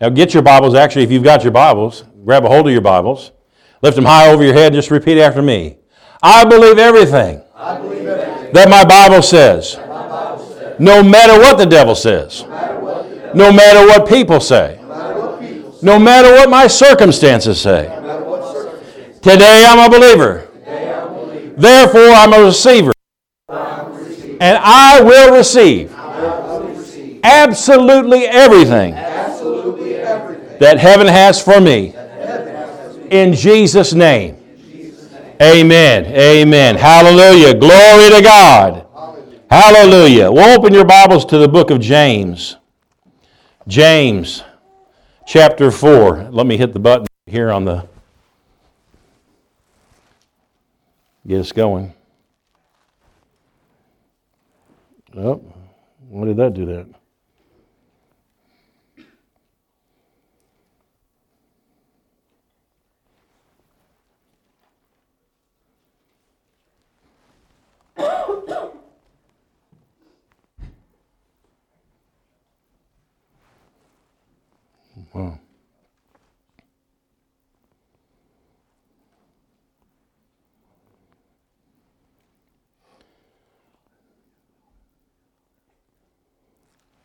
Now get your Bibles. Actually, if you've got your Bibles, grab a hold of your Bibles, lift them high over your head, and just repeat after me. I believe everything, I believe everything that my Bible says, my Bible says. no matter what the devil says, No matter what people say, no matter what no matter what my circumstances say. no circumstances, Today I'm a believer. today I believe Therefore I'm a receiver. I will receive. And I will receive I will receive absolutely everything absolutely everything that heaven has for me. In Jesus' name. Amen. Amen. Hallelujah. Glory to God. Hallelujah. Hallelujah. We'll open your Bibles to the book of James. James chapter 4. Let me hit the button here on the. Get us going. Oh, why did that do that?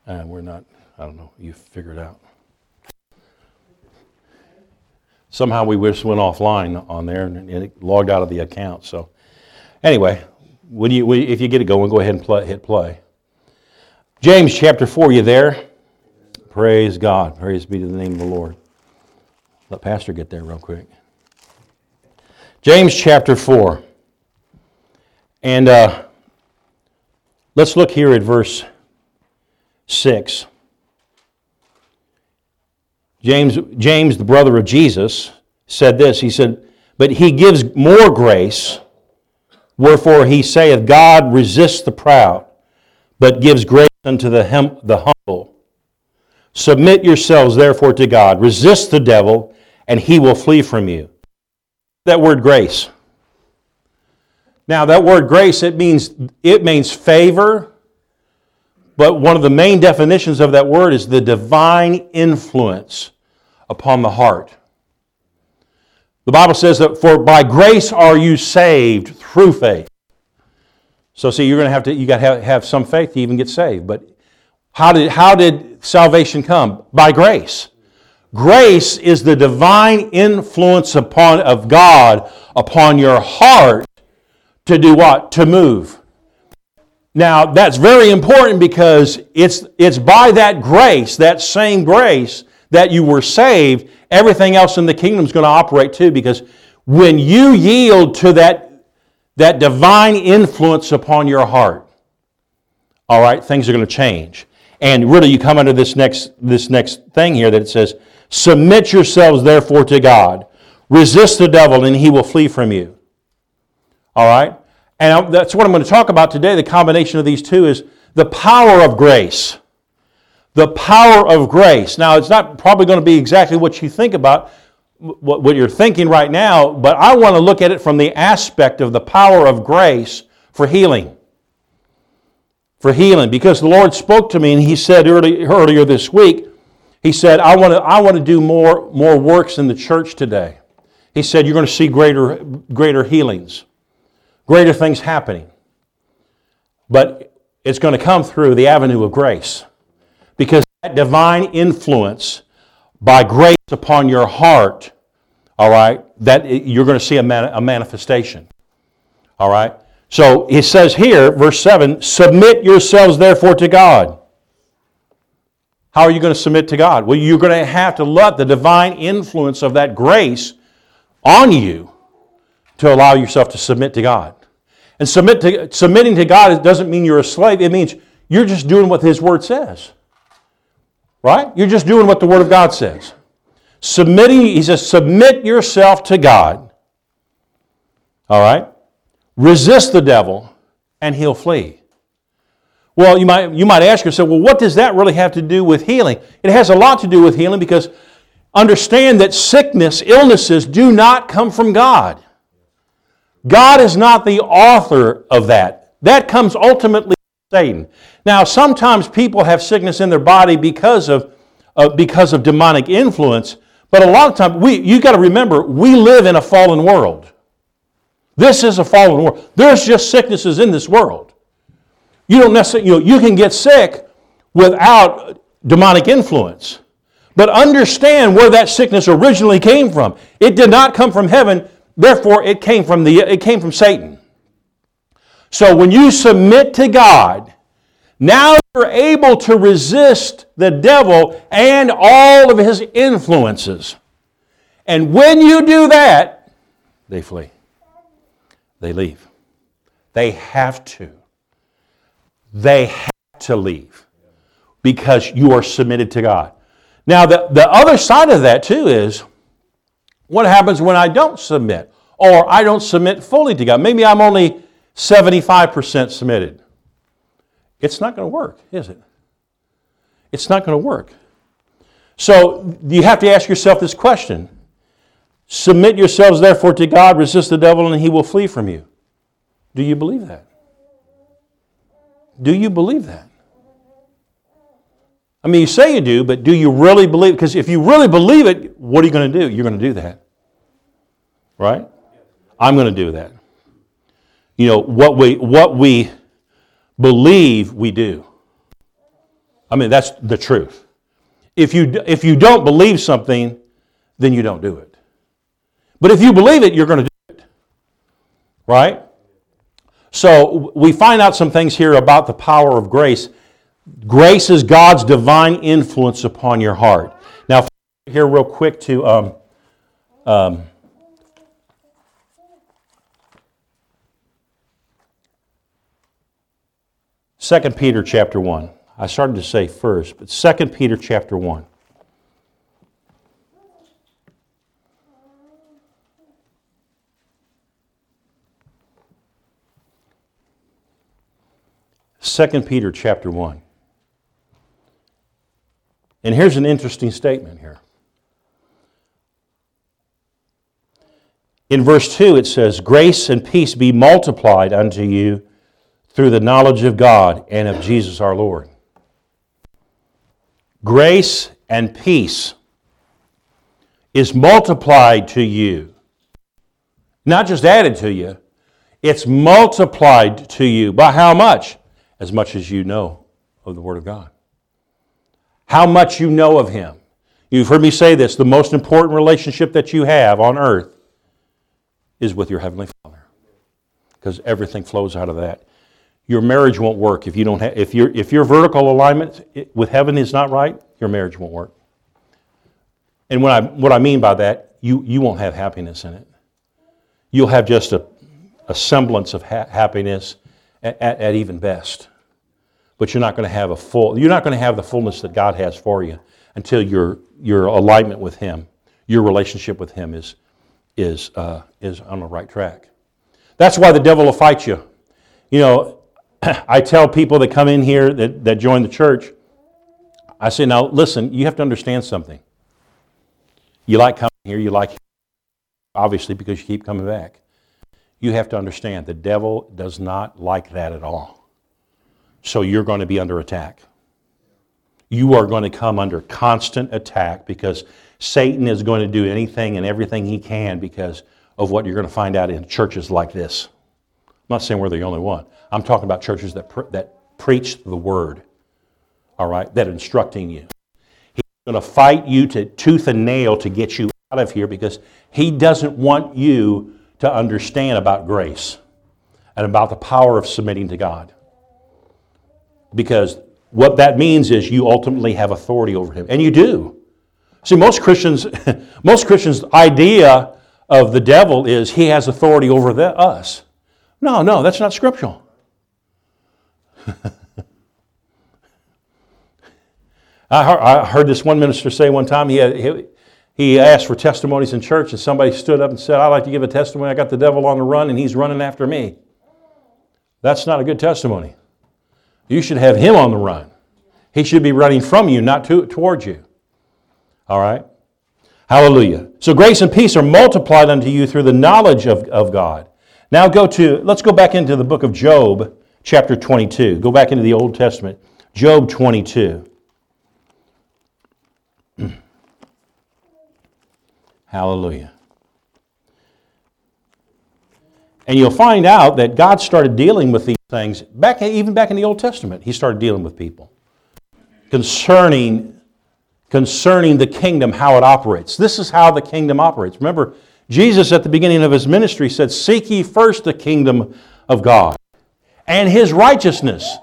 Uh, we're not, I don't know, you figure it out. Somehow we just went offline on there and it logged out of the account. So, anyway, when you, if you get it going, go ahead and play, hit play. James chapter 4, you there? Praise God. Praise be to the name of the Lord. Let Pastor get there real quick. James chapter 4. And uh, let's look here at verse 6. James, James, the brother of Jesus, said this. He said, But he gives more grace, wherefore he saith, God resists the proud, but gives grace unto the, hem- the humble. Submit yourselves therefore to God. Resist the devil, and he will flee from you. That word grace. Now, that word grace, it means, it means favor, but one of the main definitions of that word is the divine influence upon the heart. The Bible says that for by grace are you saved through faith. So see, you're going to have to you got to have, have some faith to even get saved. But how did how did salvation come? By grace. Grace is the divine influence upon of God upon your heart to do what? To move. Now, that's very important because it's, it's by that grace, that same grace, that you were saved. Everything else in the kingdom is going to operate too because when you yield to that, that divine influence upon your heart, all right, things are going to change. And really, you come under this next, this next thing here that it says, Submit yourselves therefore to God. Resist the devil, and he will flee from you. All right? And that's what I'm going to talk about today. The combination of these two is the power of grace. The power of grace. Now, it's not probably going to be exactly what you think about, what, you're thinking right now, but I want to look at it from the aspect of the power of grace for healing. For healing. Because the Lord spoke to me and He said early, earlier this week, He said, I want, to, I want to do more, more works in the church today. He said, You're going to see greater, greater healings greater things happening. But it's going to come through the avenue of grace. Because that divine influence by grace upon your heart, all right, that you're going to see a, man, a manifestation. All right? So he says here, verse 7 Submit yourselves therefore to God. How are you going to submit to God? Well, you're going to have to let the divine influence of that grace on you to allow yourself to submit to God. And submit to, submitting to God doesn't mean you're a slave. It means you're just doing what His Word says. Right? You're just doing what the Word of God says. Submitting, He says, submit yourself to God. All right? Resist the devil, and he'll flee. Well, you might, you might ask yourself, well, what does that really have to do with healing? It has a lot to do with healing because understand that sickness, illnesses do not come from God. God is not the author of that. That comes ultimately from Satan. Now, sometimes people have sickness in their body because of, uh, because of demonic influence. But a lot of times, we, you got to remember, we live in a fallen world. This is a fallen world. There's just sicknesses in this world. You don't necessarily, you know, you can get sick without demonic influence. But understand where that sickness originally came from. It did not come from heaven, therefore it came from the it came from Satan. So when you submit to God, now you're able to resist the devil and all of his influences. And when you do that, they flee. They leave. They have to. They have to leave because you are submitted to God. Now, the, the other side of that, too, is what happens when I don't submit or I don't submit fully to God? Maybe I'm only 75% submitted. It's not going to work, is it? It's not going to work. So you have to ask yourself this question Submit yourselves therefore to God, resist the devil, and he will flee from you. Do you believe that? Do you believe that? I mean, you say you do, but do you really believe? Because if you really believe it, what are you going to do? You're going to do that. Right? I'm going to do that. You know, what we, what we believe, we do. I mean, that's the truth. If you, if you don't believe something, then you don't do it. But if you believe it, you're going to do it. Right? So we find out some things here about the power of grace. Grace is God's divine influence upon your heart. Now, here, real quick, to um, um, Second Peter chapter one. I started to say first, but Second Peter chapter one. Second Peter chapter 1. And here's an interesting statement here. In verse 2, it says, Grace and peace be multiplied unto you through the knowledge of God and of Jesus our Lord. Grace and peace is multiplied to you, not just added to you, it's multiplied to you. By how much? As much as you know of the Word of God. How much you know of Him. You've heard me say this the most important relationship that you have on earth is with your Heavenly Father. Because everything flows out of that. Your marriage won't work if you don't have, if your if your vertical alignment with heaven is not right, your marriage won't work. And what I what I mean by that, you you won't have happiness in it. You'll have just a, a semblance of ha- happiness at, at, at even best. But you're not going to have a full. You're not going to have the fullness that God has for you until your your alignment with Him, your relationship with Him is is uh, is on the right track. That's why the devil will fight you. You know, I tell people that come in here that, that join the church, I say, now listen, you have to understand something. You like coming here, you like obviously because you keep coming back. You have to understand the devil does not like that at all. So you're going to be under attack. You are going to come under constant attack because Satan is going to do anything and everything he can because of what you're going to find out in churches like this. I'm not saying we're the only one. I'm talking about churches that, pre- that preach the word, all right, that instructing you. He's going to fight you to tooth and nail to get you out of here because he doesn't want you to understand about grace and about the power of submitting to God. Because what that means is you ultimately have authority over him. And you do. See, most Christians, most Christians' idea of the devil is he has authority over the, us. No, no, that's not scriptural. I, heard, I heard this one minister say one time he, had, he, he asked for testimonies in church, and somebody stood up and said, I'd like to give a testimony. I got the devil on the run, and he's running after me. That's not a good testimony. You should have him on the run. He should be running from you, not to, towards you. All right? Hallelujah. So grace and peace are multiplied unto you through the knowledge of, of God. Now go to, let's go back into the book of Job, chapter 22. Go back into the Old Testament. Job 22. Hallelujah. And you'll find out that God started dealing with these things back even back in the Old Testament. He started dealing with people concerning concerning the kingdom how it operates. This is how the kingdom operates. Remember, Jesus at the beginning of his ministry said, "Seek ye first the kingdom of God and his righteousness."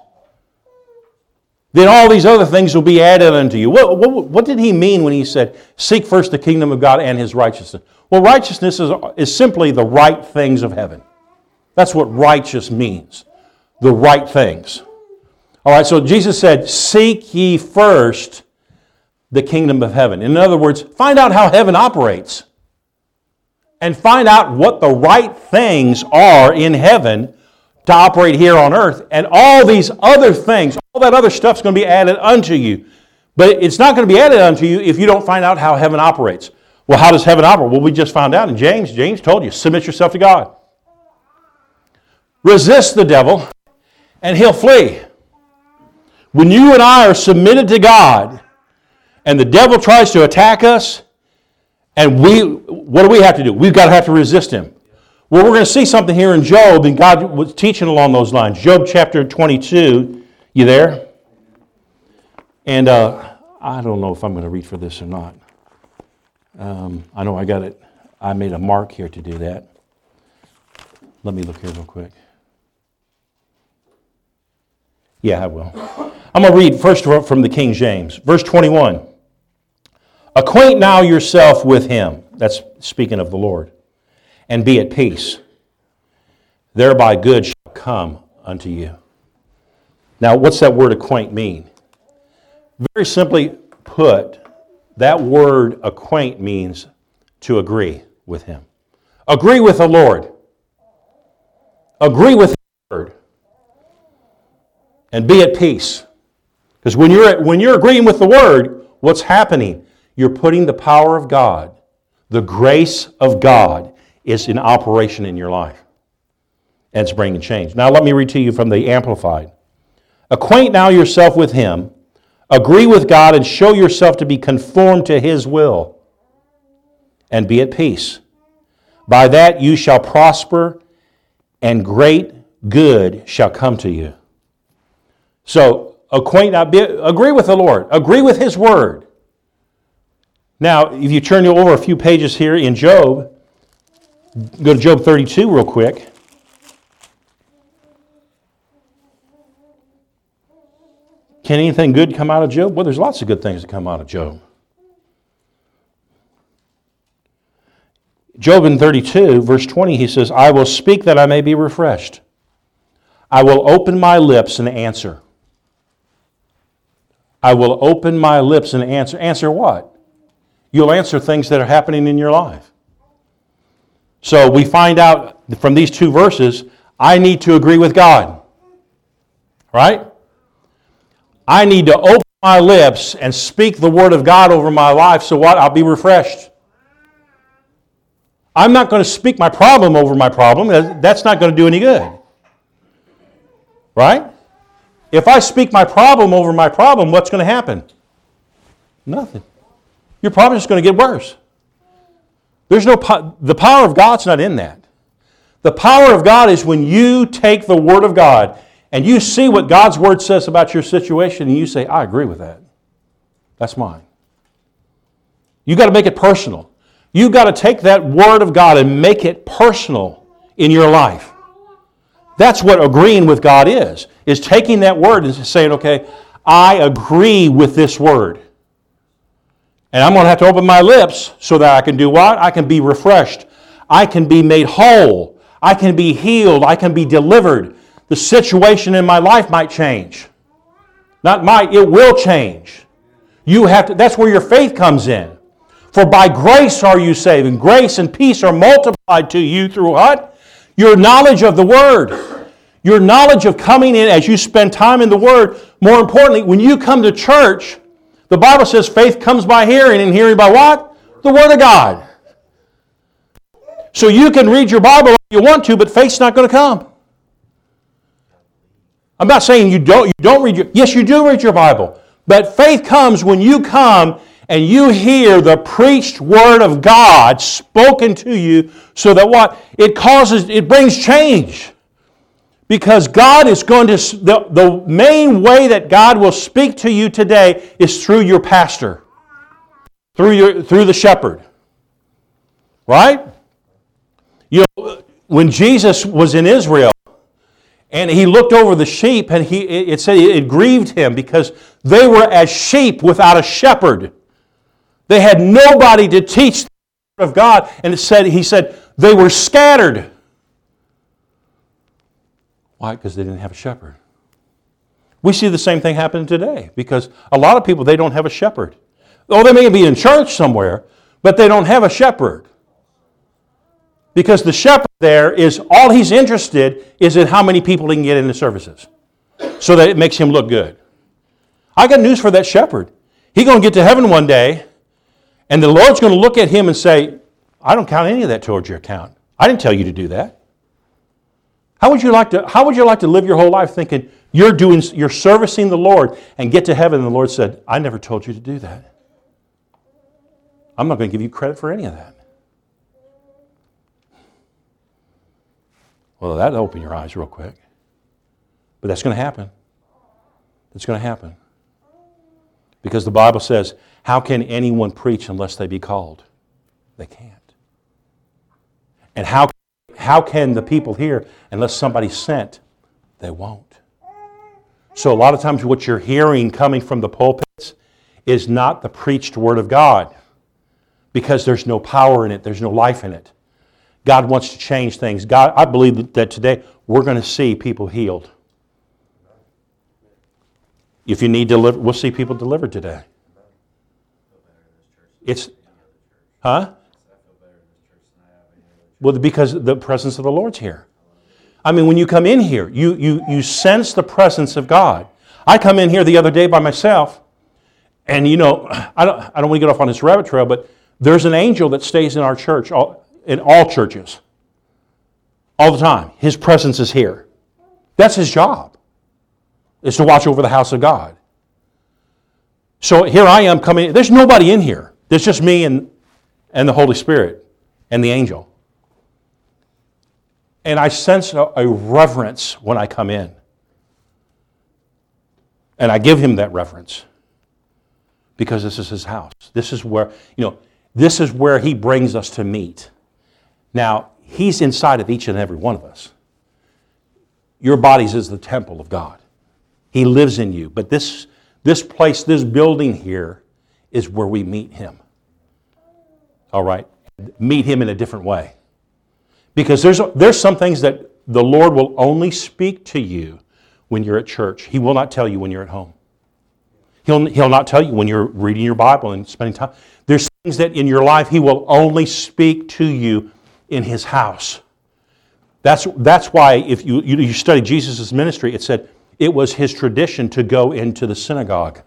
Then all these other things will be added unto you. What, what, what did he mean when he said, Seek first the kingdom of God and his righteousness? Well, righteousness is, is simply the right things of heaven. That's what righteous means the right things. All right, so Jesus said, Seek ye first the kingdom of heaven. In other words, find out how heaven operates and find out what the right things are in heaven to operate here on earth. And all these other things, all that other stuff's going to be added unto you. But it's not going to be added unto you if you don't find out how heaven operates. Well, how does heaven operate? Well, we just found out in James. James told you submit yourself to God. Resist the devil, and he'll flee. When you and I are submitted to God, and the devil tries to attack us, and we, what do we have to do? We've got to have to resist him. Well, we're going to see something here in Job, and God was teaching along those lines. Job chapter 22, you there? And uh, I don't know if I'm going to read for this or not. Um, I know I got it. I made a mark here to do that. Let me look here real quick. Yeah, I will. I'm going to read first from the King James. Verse 21. Acquaint now yourself with him. That's speaking of the Lord. And be at peace. Thereby good shall come unto you. Now, what's that word acquaint mean? Very simply put, that word acquaint means to agree with him. Agree with the Lord. Agree with the word. And be at peace. Because when you're, when you're agreeing with the word, what's happening? You're putting the power of God, the grace of God, is in operation in your life. And it's bringing change. Now, let me read to you from the Amplified. Acquaint now yourself with him Agree with God and show yourself to be conformed to His will, and be at peace. By that you shall prosper, and great good shall come to you. So, acquaint, agree with the Lord, agree with His word. Now, if you turn over a few pages here in Job, go to Job 32 real quick. Can anything good come out of Job? Well, there's lots of good things that come out of Job. Job in 32, verse 20, he says, I will speak that I may be refreshed. I will open my lips and answer. I will open my lips and answer. Answer what? You'll answer things that are happening in your life. So we find out from these two verses, I need to agree with God. Right? I need to open my lips and speak the word of God over my life so what? I'll be refreshed. I'm not going to speak my problem over my problem. That's not going to do any good. Right? If I speak my problem over my problem, what's going to happen? Nothing. Your problem is going to get worse. There's no po- the power of God's not in that. The power of God is when you take the word of God and you see what God's word says about your situation and you say, I agree with that. That's mine. You got to make it personal. You got to take that word of God and make it personal in your life. That's what agreeing with God is, is taking that word and saying, okay, I agree with this word. And I'm going to have to open my lips so that I can do what? I can be refreshed. I can be made whole. I can be healed. I can be delivered the situation in my life might change. Not might, it will change. You have to, that's where your faith comes in. For by grace are you saved, and grace and peace are multiplied to you through what? Your knowledge of the Word. Your knowledge of coming in as you spend time in the Word. More importantly, when you come to church, the Bible says faith comes by hearing, and hearing by what? The Word of God. So you can read your Bible if you want to, but faith's not going to come. I'm not saying you don't, you don't read your, yes, you do read your Bible. But faith comes when you come and you hear the preached word of God spoken to you so that what? It causes, it brings change. Because God is going to, the, the main way that God will speak to you today is through your pastor, through, your, through the shepherd. Right? You know, when Jesus was in Israel, and he looked over the sheep, and he, it said it grieved him because they were as sheep without a shepherd. They had nobody to teach the word of God. And it said, he said, they were scattered. Why? Because they didn't have a shepherd. We see the same thing happen today because a lot of people, they don't have a shepherd. Oh, they may be in church somewhere, but they don't have a shepherd. Because the shepherd there is, all he's interested is in how many people he can get into services so that it makes him look good. I got news for that shepherd. He's going to get to heaven one day, and the Lord's going to look at him and say, I don't count any of that towards your account. I didn't tell you to do that. How would you like to, how would you like to live your whole life thinking you're, doing, you're servicing the Lord and get to heaven and the Lord said, I never told you to do that? I'm not going to give you credit for any of that. Well, that'll open your eyes real quick. But that's going to happen. It's going to happen. Because the Bible says, How can anyone preach unless they be called? They can't. And how, how can the people hear unless somebody's sent? They won't. So, a lot of times, what you're hearing coming from the pulpits is not the preached Word of God because there's no power in it, there's no life in it. God wants to change things. God, I believe that today we're going to see people healed. If you need deliver, we'll see people delivered today. It's, huh? Well, because the presence of the Lord's here. I mean, when you come in here, you, you, you sense the presence of God. I come in here the other day by myself, and you know, I don't, I don't want to get off on this rabbit trail, but there's an angel that stays in our church, all, in all churches, all the time. His presence is here. That's his job, is to watch over the house of God. So here I am coming, there's nobody in here. There's just me and, and the Holy Spirit and the angel. And I sense a, a reverence when I come in. And I give him that reverence because this is his house. This is where, you know, this is where he brings us to meet. Now, he's inside of each and every one of us. Your bodies is the temple of God. He lives in you. But this, this place, this building here, is where we meet him. All right? Meet him in a different way. Because there's, there's some things that the Lord will only speak to you when you're at church. He will not tell you when you're at home. He'll, he'll not tell you when you're reading your Bible and spending time. There's things that in your life He will only speak to you in His house. That's, that's why if you, you, you study Jesus' ministry, it said it was His tradition to go into the synagogue.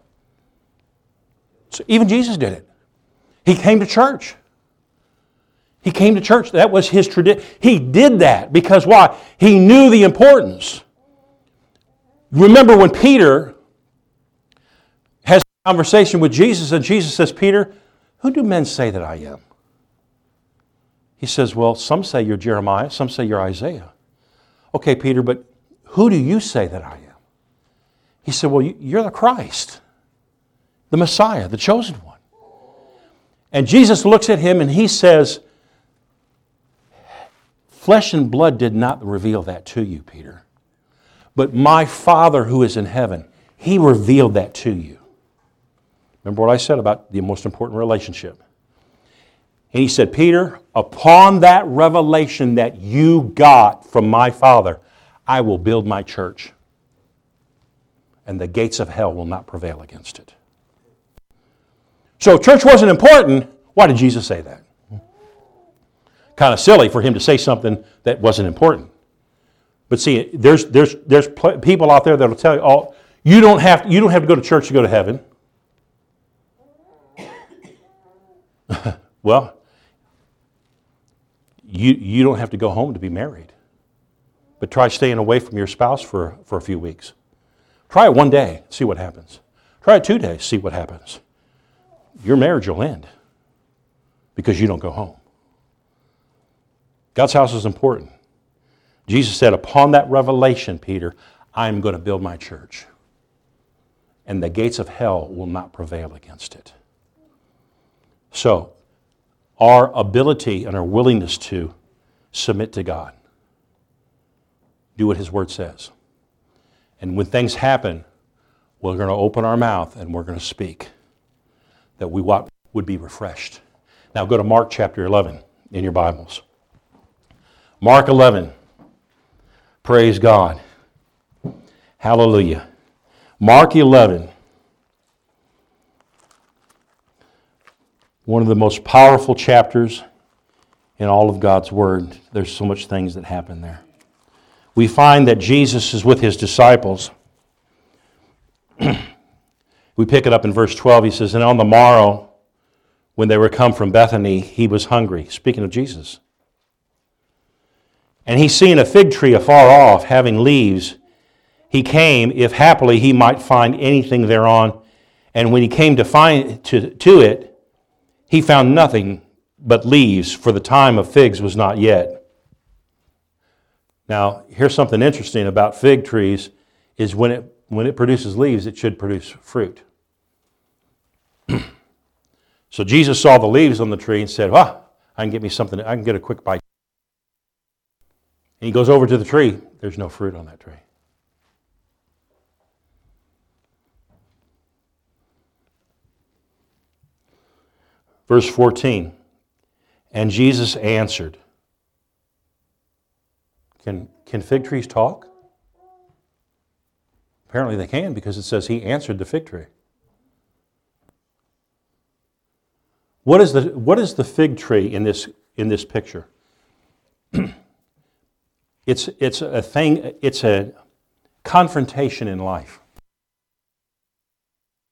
So even Jesus did it. He came to church. He came to church. That was his tradition. He did that because why? He knew the importance. Remember when Peter has a conversation with Jesus and Jesus says, Peter, who do men say that I am? He says, Well, some say you're Jeremiah, some say you're Isaiah. Okay, Peter, but who do you say that I am? He said, Well, you're the Christ, the Messiah, the chosen one. And Jesus looks at him and he says, Flesh and blood did not reveal that to you, Peter. But my Father who is in heaven, he revealed that to you. Remember what I said about the most important relationship. And he said, Peter, upon that revelation that you got from my Father, I will build my church, and the gates of hell will not prevail against it. So, church wasn't important. Why did Jesus say that? Kind of silly for him to say something that wasn't important. But see, there's, there's, there's people out there that'll tell you, oh, you don't, have, you don't have to go to church to go to heaven. well, you, you don't have to go home to be married. But try staying away from your spouse for, for a few weeks. Try it one day, see what happens. Try it two days, see what happens. your marriage will end because you don't go home. God's house is important. Jesus said, Upon that revelation, Peter, I'm going to build my church, and the gates of hell will not prevail against it. So, our ability and our willingness to submit to God, do what His Word says. And when things happen, we're going to open our mouth and we're going to speak that we would be refreshed. Now go to Mark chapter 11 in your Bibles. Mark 11. Praise God. Hallelujah. Mark 11. One of the most powerful chapters in all of God's Word. There's so much things that happen there. We find that Jesus is with his disciples. we pick it up in verse 12. He says, And on the morrow, when they were come from Bethany, he was hungry. Speaking of Jesus. And he seeing a fig tree afar off, having leaves, he came, if happily he might find anything thereon. And when he came to, find, to, to it, he found nothing but leaves, for the time of figs was not yet. Now, here's something interesting about fig trees is when it, when it produces leaves, it should produce fruit. so Jesus saw the leaves on the tree and said, Ah, I can get me something, I can get a quick bite. And he goes over to the tree. There's no fruit on that tree. Verse 14. And Jesus answered. Can, can fig trees talk? Apparently they can because it says he answered the fig tree. What is the, what is the fig tree in this, in this picture? it's, it's a thing, it's a confrontation in life.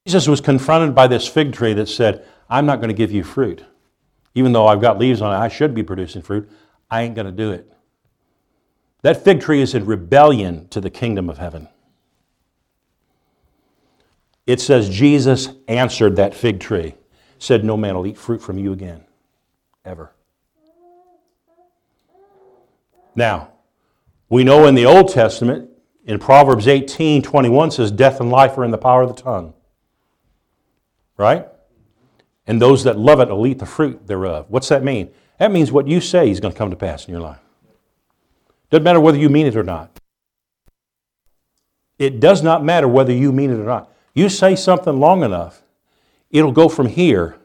Jesus was confronted by this fig tree that said, I'm not going to give you fruit. Even though I've got leaves on it, I should be producing fruit. I ain't going to do it. That fig tree is in rebellion to the kingdom of heaven. It says Jesus answered that fig tree, said, No man will eat fruit from you again, ever. Now, we know in the Old Testament, in Proverbs 18 21 says, Death and life are in the power of the tongue. Right? And those that love it will eat the fruit thereof. What's that mean? That means what you say is going to come to pass in your life. Doesn't matter whether you mean it or not. It does not matter whether you mean it or not. You say something long enough, it'll go from here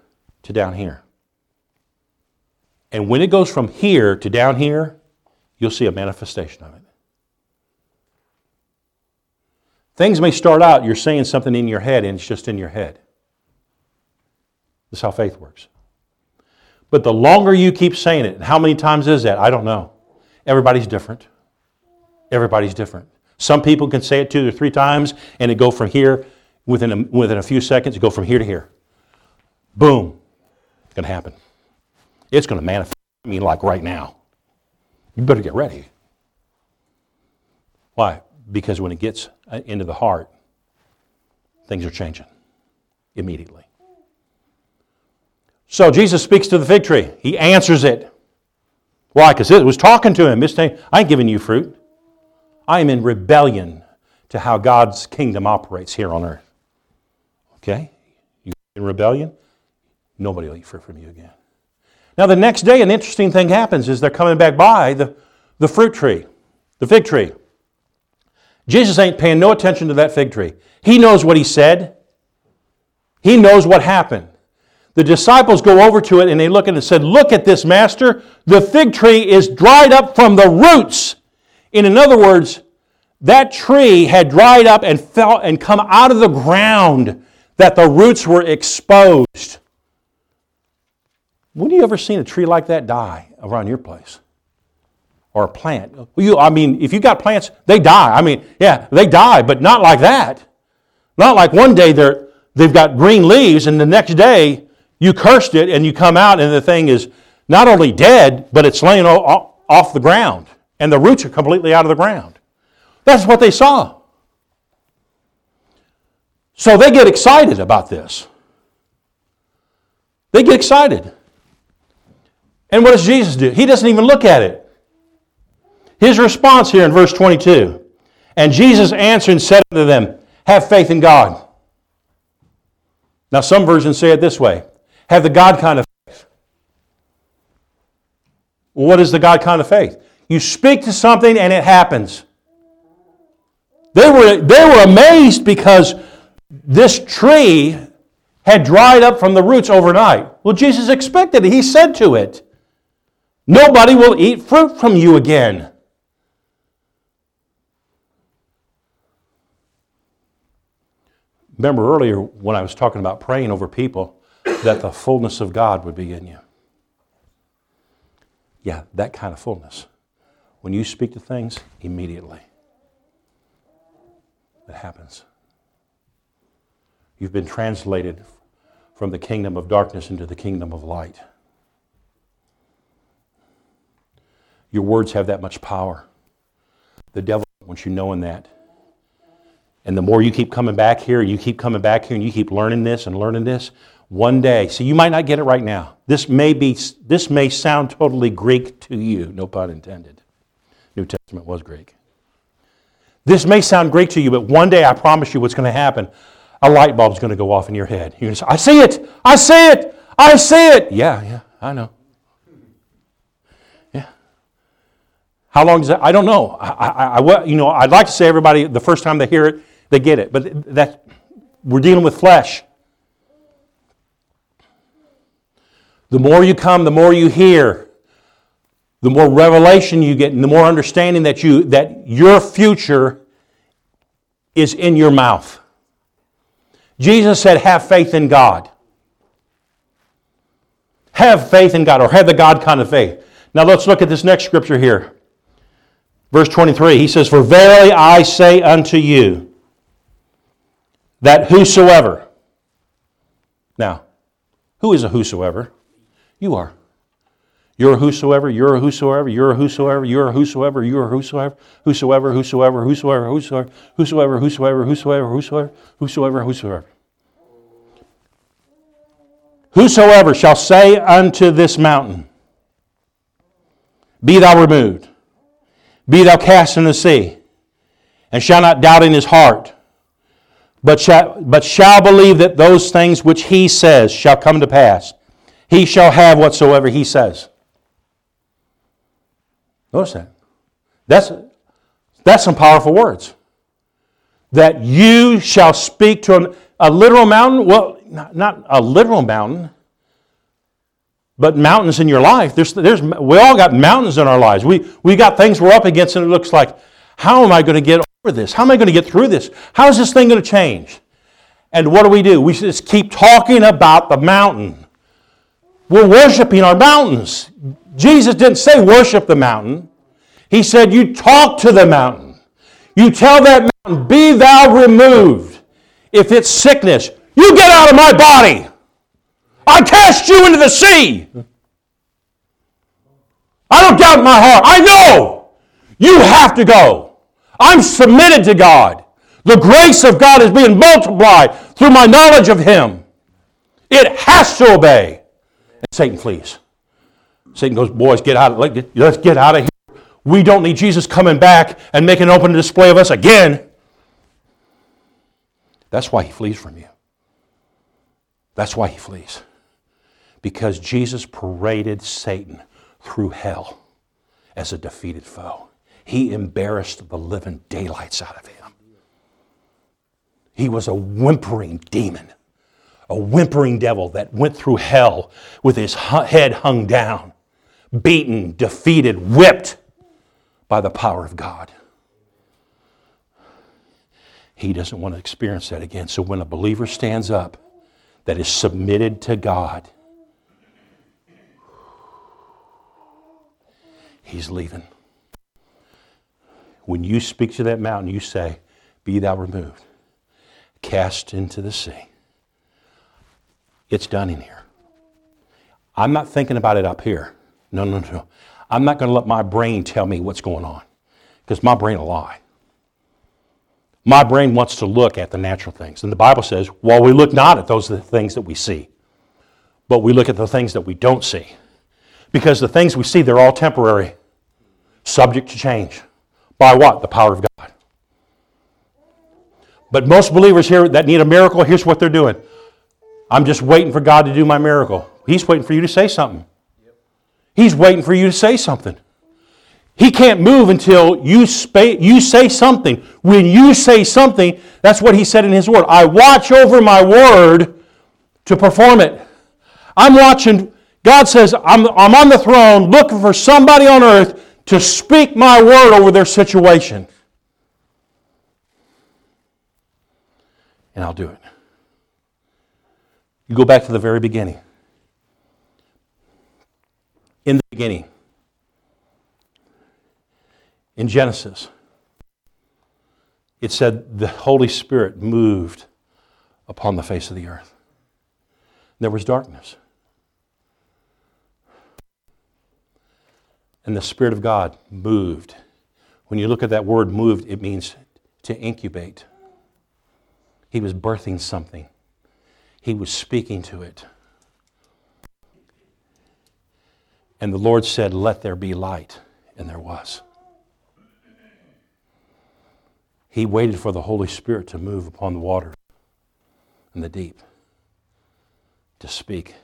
to down here. And when it goes from here to down here, you'll see a manifestation of it. Things may start out, you're saying something in your head, and it's just in your head. That's how faith works. But the longer you keep saying it, how many times is that? I don't know. Everybody's different. Everybody's different. Some people can say it two or three times and it go from here within a, within a few seconds, It go from here to here. Boom. It's going to happen. It's going to manifest. I mean, like right now. You better get ready. Why? Because when it gets uh, into the heart, things are changing immediately. So Jesus speaks to the fig tree. He answers it. Why? Because it was talking to him. This I ain't giving you fruit. I am in rebellion to how God's kingdom operates here on earth. Okay? You in rebellion? Nobody will eat fruit from you again. Now, the next day, an interesting thing happens is they're coming back by the, the fruit tree, the fig tree. Jesus ain't paying no attention to that fig tree. He knows what he said, he knows what happened. The disciples go over to it and they look at it and said, Look at this, Master. The fig tree is dried up from the roots. In other words, that tree had dried up and fell and come out of the ground that the roots were exposed. When have you ever seen a tree like that die around your place? Or a plant? You, I mean, if you got plants, they die. I mean, yeah, they die, but not like that. Not like one day they're, they've got green leaves and the next day you cursed it and you come out and the thing is not only dead, but it's laying off the ground and the roots are completely out of the ground. That's what they saw. So they get excited about this. They get excited. And what does Jesus do? He doesn't even look at it. His response here in verse 22 And Jesus answered and said unto them, Have faith in God. Now, some versions say it this way Have the God kind of faith. What is the God kind of faith? You speak to something and it happens. They were, they were amazed because this tree had dried up from the roots overnight. Well, Jesus expected it. He said to it, Nobody will eat fruit from you again. Remember earlier when I was talking about praying over people that the fullness of God would be in you. Yeah, that kind of fullness. When you speak to things, immediately it happens. You've been translated from the kingdom of darkness into the kingdom of light. Your words have that much power. The devil wants you knowing that. And the more you keep coming back here, you keep coming back here, and you keep learning this and learning this, one day, see, you might not get it right now. This may be, this may sound totally Greek to you, no pun intended. New Testament was Greek. This may sound Greek to you, but one day I promise you what's going to happen. A light bulb's going to go off in your head. You're going to say, I see it! I see it! I see it! Yeah, yeah, I know. How long is that? I don't know. I, I, I, you know, I'd like to say everybody, the first time they hear it, they get it. But that, we're dealing with flesh. The more you come, the more you hear, the more revelation you get, and the more understanding that you that your future is in your mouth. Jesus said, "Have faith in God." Have faith in God, or have the God kind of faith. Now let's look at this next scripture here. Verse 23, he says, For verily I say unto you, that whosoever. Now, who is a whosoever? You are. You're a whosoever, you're a whosoever, you're a whosoever, you're a whosoever, you're a whosoever, whosoever, whosoever, whosoever, whosoever, whosoever, whosoever, whosoever, whosoever, whosoever, whosoever. Whosoever shall say unto this mountain, Be thou removed, be thou cast in the sea, and shall not doubt in his heart, but shall, but shall believe that those things which he says shall come to pass. He shall have whatsoever he says. Notice that. That's, that's some powerful words. That you shall speak to a, a literal mountain. Well, not, not, a literal mountain, but mountains in your life. There's, there's, we all got mountains in our lives. We, we got things we're up against, and it looks like, how am I going to get over this? How am I going to get through this? How is this thing going to change? And what do we do? We just keep talking about the mountain. We're worshiping our mountains. Jesus didn't say worship the mountain. He said, You talk to the mountain. You tell that mountain, Be thou removed. If it's sickness, you get out of my body. I cast you into the sea. I don't doubt my heart. I know you have to go. I'm submitted to God. The grace of God is being multiplied through my knowledge of Him. It has to obey. And Satan flees. Satan goes, Boys, get out of Let's get out of here. We don't need Jesus coming back and making an open display of us again. That's why he flees from you. That's why he flees. Because Jesus paraded Satan through hell as a defeated foe. He embarrassed the living daylights out of him. He was a whimpering demon, a whimpering devil that went through hell with his head hung down, beaten, defeated, whipped by the power of God. He doesn't want to experience that again. So when a believer stands up that is submitted to God, he's leaving. When you speak to that mountain, you say, Be thou removed, cast into the sea. It's done in here. I'm not thinking about it up here. No, no, no. I'm not going to let my brain tell me what's going on because my brain will lie. My brain wants to look at the natural things. And the Bible says, while we look not at those things that we see, But we look at the things that we don't see. Because the things we see, they're all temporary, subject to change. By what? The power of God. But most believers here that need a miracle, here's what they're doing I'm just waiting for God to do my miracle. He's waiting for you to say something. He's waiting for you to say something. He can't move until you, you say something. When you say something, that's what he said in his word. I watch over my word to perform it. I'm watching, God says, I'm, I'm on the throne looking for somebody on earth to speak my word over their situation. And I'll do it. You go back to the very beginning. In the beginning, in Genesis, it said the Holy Spirit moved upon the face of the earth. There was darkness. And the Spirit of God moved. When you look at that word moved, it means to incubate. He was birthing something, he was speaking to it. And the Lord said, Let there be light. And there was. He waited for the Holy Spirit to move upon the water and the deep to speak.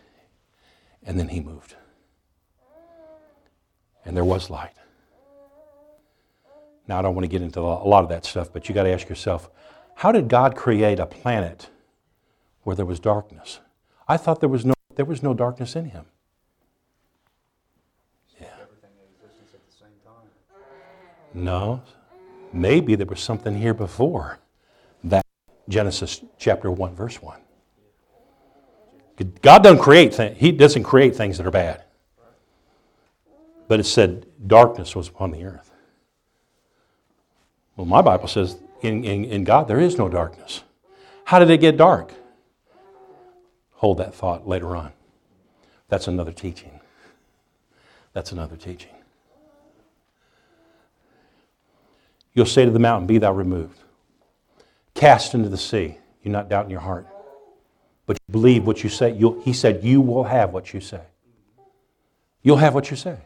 And then he moved. And there was light. Now, I don't want to get into a lot of that stuff, but you got to ask yourself how did God create a planet where there was darkness? I thought there was no, there was no darkness in him. Yeah. No. Maybe there was something here before that Genesis chapter 1, verse 1. God doesn't create things, He doesn't create things that are bad. But it said darkness was upon the earth. Well, my Bible says in, in, in God there is no darkness. How did it get dark? Hold that thought later on. That's another teaching. That's another teaching. You'll say to the mountain, Be thou removed. Cast into the sea. You not doubt in your heart. But you believe what you say. You'll, he said, You will have what you say. You'll have what you say.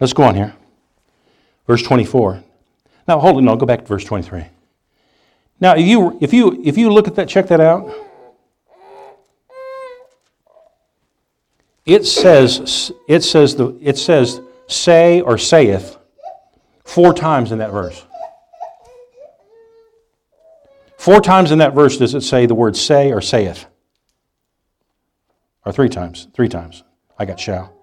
Let's go on here. Verse 24. Now, hold it. No, go back to verse 23. Now, if you, if you, if you look at that, check that out. It says, it says, the, it says, say or saith four times in that verse. Four times in that verse does it say the word say or saith? Or three times? Three times. I got shall.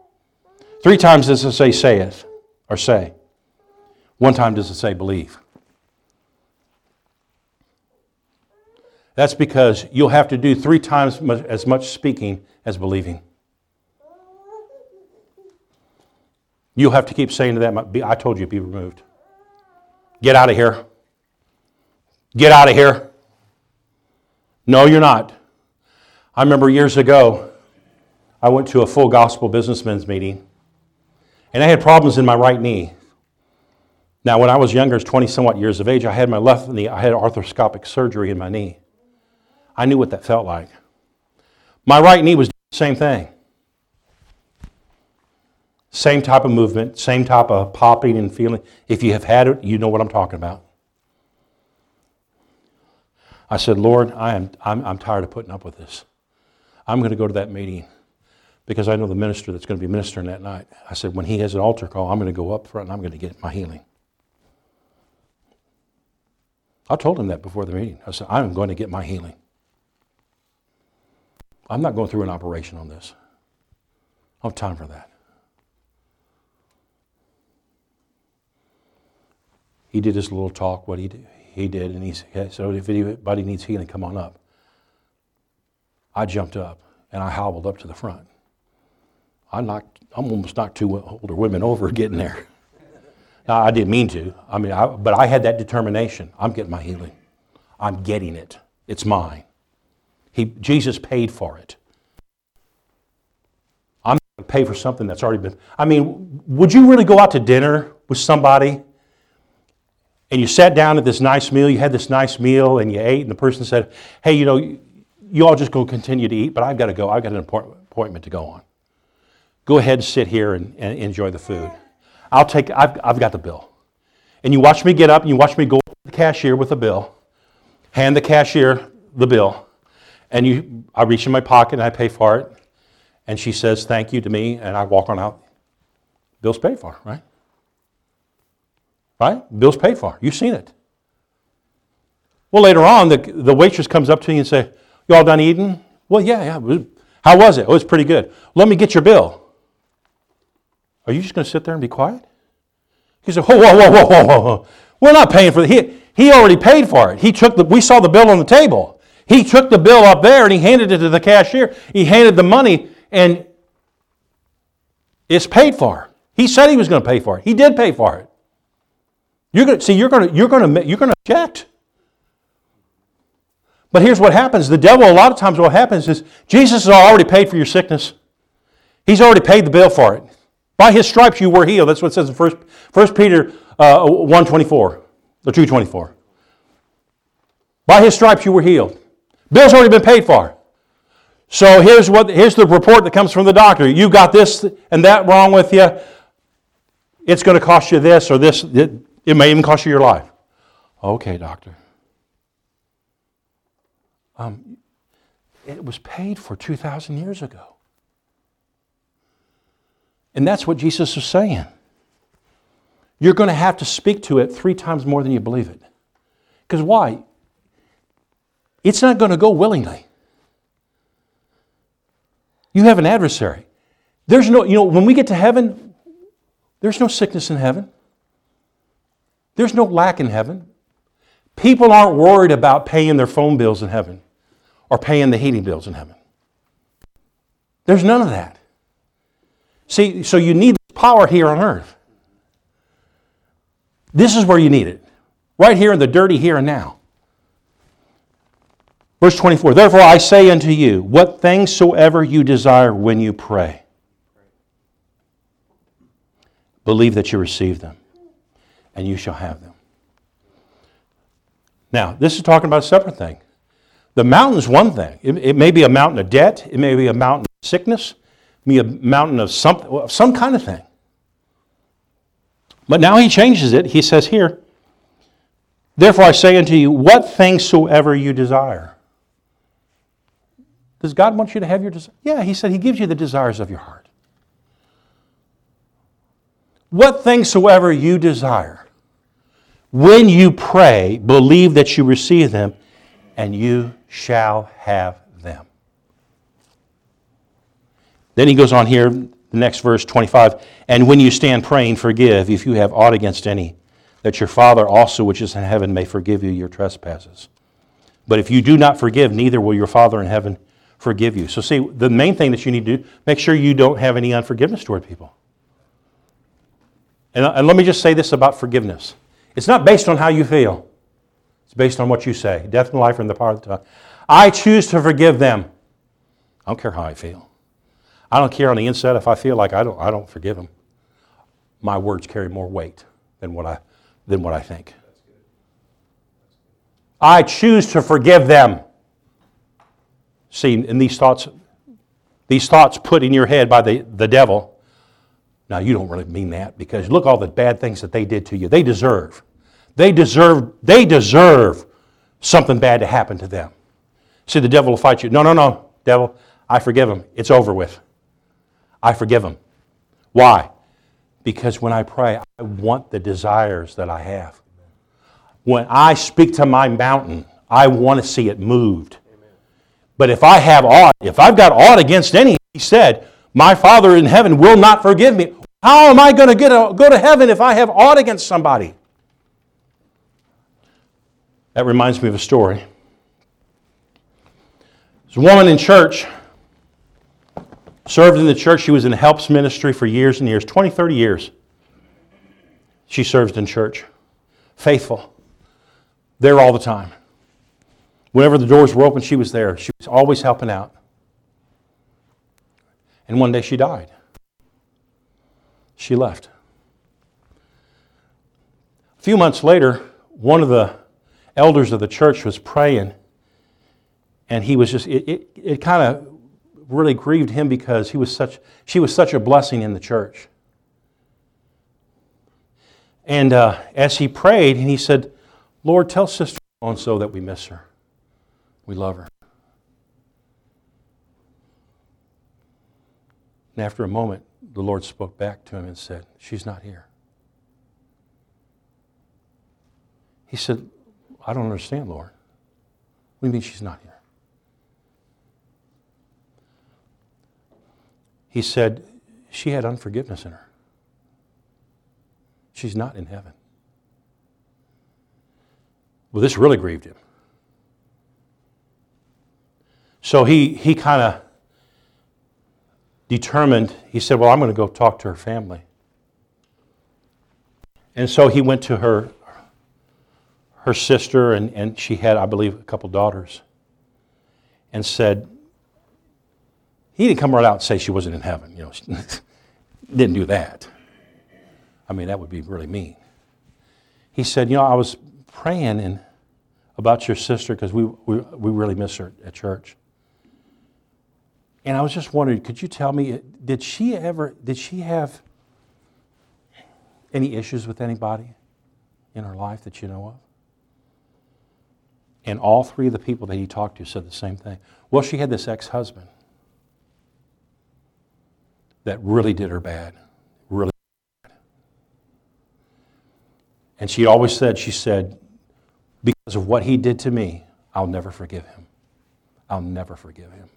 Three times does it say saith or say. One time does it say believe. That's because you'll have to do three times as much speaking as believing. You'll have to keep saying to them, I told you, be removed. Get out of here. Get out of here. No, you're not. I remember years ago, I went to a full gospel businessmen's meeting, and I had problems in my right knee. Now, when I was younger, 20 somewhat years of age, I had my left knee, I had arthroscopic surgery in my knee. I knew what that felt like. My right knee was the same thing. Same type of movement, same type of popping and feeling. If you have had it, you know what I'm talking about. I said, Lord, I am, I'm, I'm tired of putting up with this. I'm going to go to that meeting because I know the minister that's going to be ministering that night. I said, when he has an altar call, I'm going to go up front and I'm going to get my healing. I told him that before the meeting. I said, I'm going to get my healing. I'm not going through an operation on this. I have time for that. He did his little talk, what he did, he did, and he said, so if anybody needs healing, come on up. I jumped up and I hobbled up to the front. I knocked, I almost knocked two older women over getting there. Now, I didn't mean to. I mean, I, but I had that determination. I'm getting my healing. I'm getting it. It's mine. He, Jesus paid for it. I'm going to pay for something that's already been. I mean, would you really go out to dinner with somebody and you sat down at this nice meal, you had this nice meal, and you ate, and the person said, Hey, you know, you all just go continue to eat, but I've got to go. I've got an appointment to go on. Go ahead and sit here and, and enjoy the food. I'll take, I've, I've got the bill. And you watch me get up and you watch me go to the cashier with the bill, hand the cashier the bill, and you, I reach in my pocket and I pay for it. And she says thank you to me, and I walk on out. Bill's paid for, right? Right? Bill's paid for. You've seen it. Well, later on, the, the waitress comes up to you and say, "You all done eating?" Well, yeah, yeah. How was it? Oh, it's pretty good. Let me get your bill. Are you just going to sit there and be quiet? He said, "Whoa, whoa, whoa, whoa, whoa, whoa! We're not paying for it. He, he already paid for it. He took the. We saw the bill on the table. He took the bill up there and he handed it to the cashier. He handed the money and it's paid for. He said he was going to pay for it. He did pay for it. You're going to see. You're going to. You're going to. You're going to object. But here's what happens. The devil. A lot of times, what happens is Jesus has already paid for your sickness. He's already paid the bill for it. By his stripes you were healed. That's what it says in 1, 1 Peter uh, 1.24 or 2.24. By his stripes you were healed. Bill's already been paid for. So here's, what, here's the report that comes from the doctor. You got this and that wrong with you. It's going to cost you this or this. It, it may even cost you your life. Okay, doctor. Um, it was paid for 2,000 years ago. And that's what Jesus is saying. You're going to have to speak to it three times more than you believe it. Because why? It's not going to go willingly. You have an adversary. There's no, you know, when we get to heaven, there's no sickness in heaven. There's no lack in heaven. People aren't worried about paying their phone bills in heaven or paying the heating bills in heaven. There's none of that. See, so you need power here on earth. This is where you need it. Right here in the dirty here and now. Verse 24 Therefore I say unto you, what things soever you desire when you pray, believe that you receive them, and you shall have them. Now, this is talking about a separate thing. The mountain's one thing. It, it may be a mountain of debt, it may be a mountain of sickness, be a mountain of some, some kind of thing. But now he changes it. He says here, Therefore I say unto you, what things soever you desire. Does God want you to have your desire? Yeah, he said he gives you the desires of your heart. What things soever you desire, when you pray, believe that you receive them, and you shall have them. Then he goes on here, the next verse, 25. And when you stand praying, forgive if you have aught against any, that your Father also which is in heaven may forgive you your trespasses. But if you do not forgive, neither will your Father in heaven forgive you. So, see, the main thing that you need to do, make sure you don't have any unforgiveness toward people. And, and let me just say this about forgiveness it's not based on how you feel, it's based on what you say. Death and life are in the power of the tongue. I choose to forgive them. I don't care how I feel. I don't care on the inside if I feel like I don't, I don't forgive them. My words carry more weight than what I, than what I think. I choose to forgive them. See, and these thoughts, these thoughts put in your head by the, the devil. Now, you don't really mean that because look all the bad things that they did to you. They deserve. They deserve, they deserve something bad to happen to them. See, the devil will fight you. No, no, no, devil, I forgive him. It's over with. I forgive him. Why? Because when I pray, I want the desires that I have. When I speak to my mountain, I want to see it moved. But if I have aught, if I've got aught against any, he said, my Father in heaven will not forgive me. How am I going to get a, go to heaven if I have aught against somebody? That reminds me of a story. There's a woman in church, served in the church. She was in helps ministry for years and years 20, 30 years. She served in church. Faithful. There all the time. Whenever the doors were open, she was there. She was always helping out. And one day she died. She left. A few months later, one of the elders of the church was praying, and he was just, it, it, it kind of really grieved him because he was such, she was such a blessing in the church. And uh, as he prayed, and he said, Lord, tell Sister so and so that we miss her. We love her. And after a moment, the Lord spoke back to him and said, She's not here. He said, I don't understand, Lord. What do you mean she's not here? He said, She had unforgiveness in her. She's not in heaven. Well, this really grieved him. So he, he kind of determined, he said, Well, I'm going to go talk to her family. And so he went to her, her sister, and, and she had, I believe, a couple daughters, and said, He didn't come right out and say she wasn't in heaven. You know, didn't do that. I mean, that would be really mean. He said, You know, I was praying and about your sister because we, we, we really miss her at church. And I was just wondering, could you tell me, did she ever, did she have any issues with anybody in her life that you know of? And all three of the people that he talked to said the same thing. Well, she had this ex husband that really did her bad, really bad. And she always said, she said, because of what he did to me, I'll never forgive him. I'll never forgive him.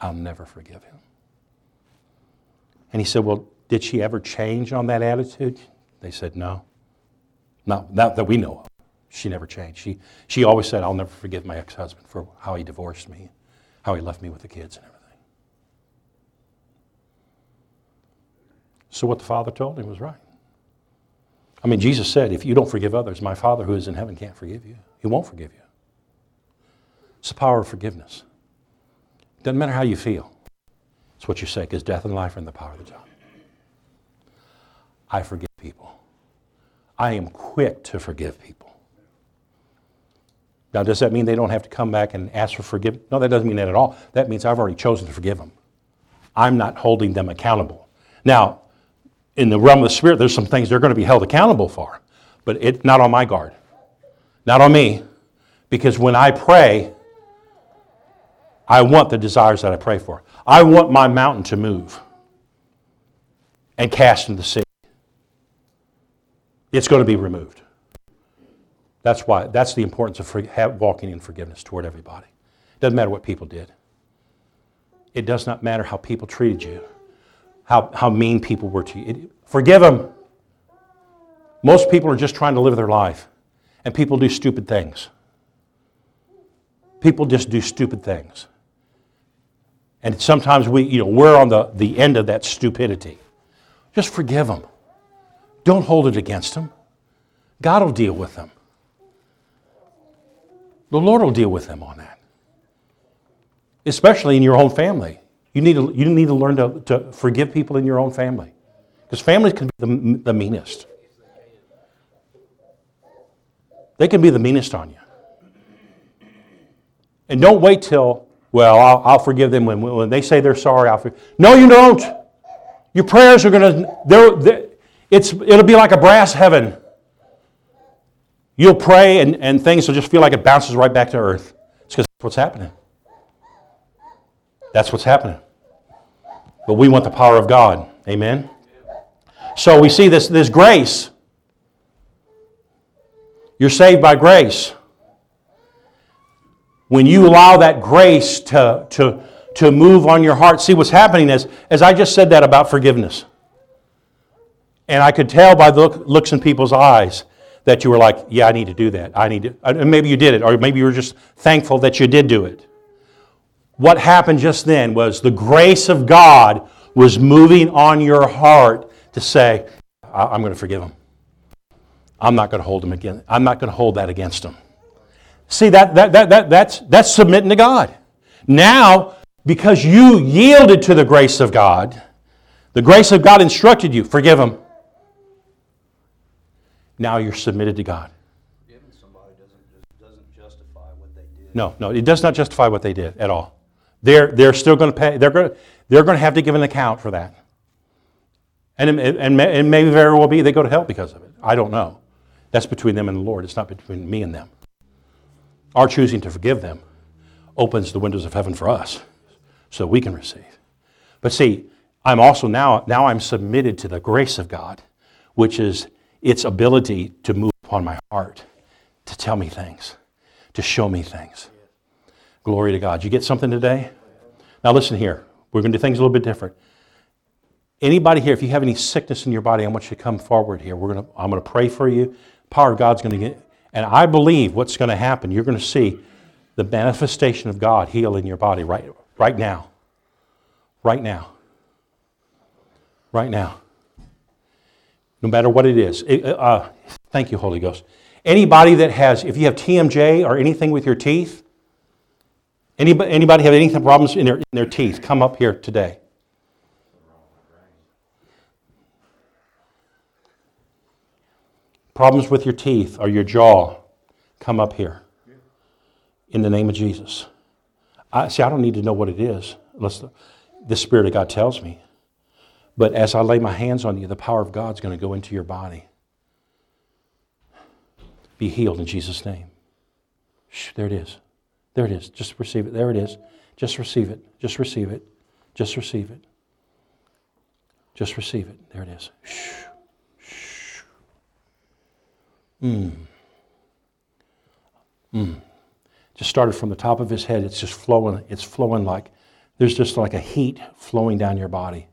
I'll never forgive him. And he said, Well, did she ever change on that attitude? They said, No. Not, not that we know of. She never changed. She, she always said, I'll never forgive my ex husband for how he divorced me, how he left me with the kids and everything. So, what the Father told him was right. I mean, Jesus said, If you don't forgive others, my Father who is in heaven can't forgive you. He won't forgive you. It's the power of forgiveness. Doesn't matter how you feel. It's what you say, because death and life are in the power of the tongue. I forgive people. I am quick to forgive people. Now, does that mean they don't have to come back and ask for forgiveness? No, that doesn't mean that at all. That means I've already chosen to forgive them. I'm not holding them accountable. Now, in the realm of the spirit, there's some things they're going to be held accountable for, but it's not on my guard, not on me, because when I pray, I want the desires that I pray for. I want my mountain to move and cast into the sea. It's going to be removed. That's why. That's the importance of walking in forgiveness toward everybody. Doesn't matter what people did. It does not matter how people treated you, how, how mean people were to you. It, forgive them. Most people are just trying to live their life, and people do stupid things. People just do stupid things. And sometimes we, you know, we're on the, the end of that stupidity. Just forgive them. Don't hold it against them. God will deal with them. The Lord will deal with them on that. Especially in your own family. You need to, you need to learn to, to forgive people in your own family. Because families can be the, the meanest. They can be the meanest on you. And don't wait till, well, I'll, I'll forgive them when, when they say they're sorry. I'll forgive. No, you don't. Your prayers are going to, they're, they're, it's, it'll be like a brass heaven. You'll pray and, and things will just feel like it bounces right back to earth. It's because that's what's happening. That's what's happening. But we want the power of God. Amen? So we see this, this grace. You're saved by grace. When you allow that grace to, to, to move on your heart, see what's happening is, as I just said that about forgiveness. And I could tell by the look, looks in people's eyes that you were like, yeah, I need to do that. I need to. And maybe you did it, or maybe you were just thankful that you did do it. What happened just then was the grace of God was moving on your heart to say, I'm going to forgive him. I'm not going to hold him again. I'm not going to hold that against him. See, that, that, that, that, that's, that's submitting to God. Now, because you yielded to the grace of God, the grace of God instructed you, forgive him. Now you're submitted to God. Forgiving somebody doesn't, doesn't justify what they did. No, no, it does not justify what they did at all. They're, they're still going to pay, they're going to, they're going to have to give an account for that. And, it- and, may- and maybe very well be they go to hell because of it. I don't know. That's between them and the Lord. It's not between me and them. Our choosing to forgive them opens the windows of heaven for us so we can receive. But see, I'm also now, now I'm submitted to the grace of God, which is its ability to move upon my heart, to tell me things, to show me things. Glory to God. You get something today? Now listen here. We're going to do things a little bit different. Anybody here, if you have any sickness in your body, I want you to come forward here. We're going to, I'm going to pray for you. Power of God's going to get, and I believe what's going to happen, you're going to see the manifestation of God heal in your body right, right now. Right now. Right now. No matter what it is. It- uh, thank you, Holy Ghost. Anybody that has, if you have TMJ or anything with your teeth, anybody, anybody have anything problems in their, in their teeth, come up here today. Problems with your teeth or your jaw, come up here. In the name of Jesus. I, see, I don't need to know what it is unless the, the Spirit of God tells me. But as I lay my hands on you, the power of God's going to go into your body. Be healed in Jesus' name. Shh, there it is. There it is. Just receive it. There it is. Just receive it. Just receive it. Just receive it. Just receive it. There it is. Shh. Shh. Mm. Mm. Just started from the top of his head. It's just flowing. It's flowing like there's just like a heat flowing down your body.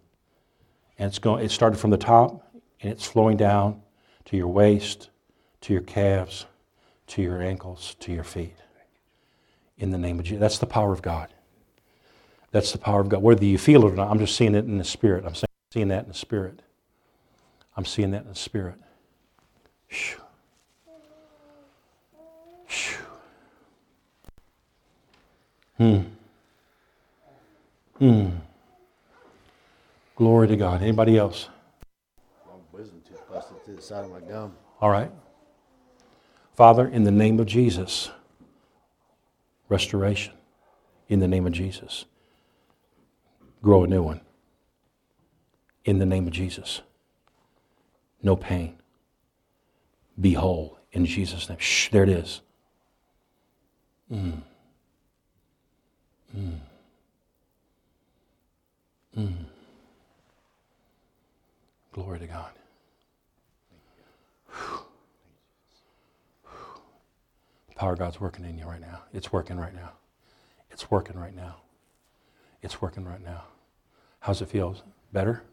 And it's going. It started from the top, and it's flowing down to your waist, to your calves, to your ankles, to your feet. In the name of Jesus. That's the power of God. That's the power of God. Whether you feel it or not, I'm just seeing it in the spirit. I'm seeing that in the spirit. I'm seeing that in the spirit. Shoo. Shoo. Hmm. Hmm. Glory to God. Anybody else? My wisdom tooth busted to the side of my gum. All right. Father, in the name of Jesus, restoration. In the name of Jesus, grow a new one. In the name of Jesus, no pain. Be whole in Jesus' name. Shh, there it is. Mm. Mm. Mm. Glory to God. The power of God's working in you right now. It's working right now. It's working right now. It's working right now. How's it feel? Better?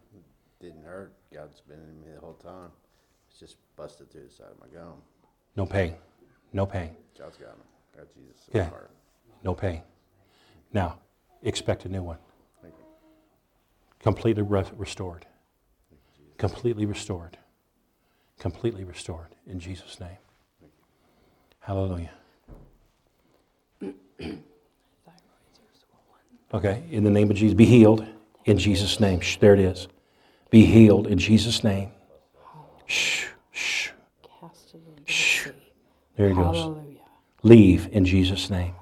Didn't hurt. God's been in me the whole time. It's just busted through the side of my gum. No pain. No pain. God's got me. Got Jesus Yeah. No pain. Now, expect a new one. Thank you. Completely re- restored. Completely restored. Completely restored in Jesus' name. Hallelujah. Okay, in the name of Jesus, be healed in Jesus' name. Shh, there it is. Be healed in Jesus' name. Shh, shh. Cast it into the Shh. There it goes. Hallelujah. Leave in Jesus' name.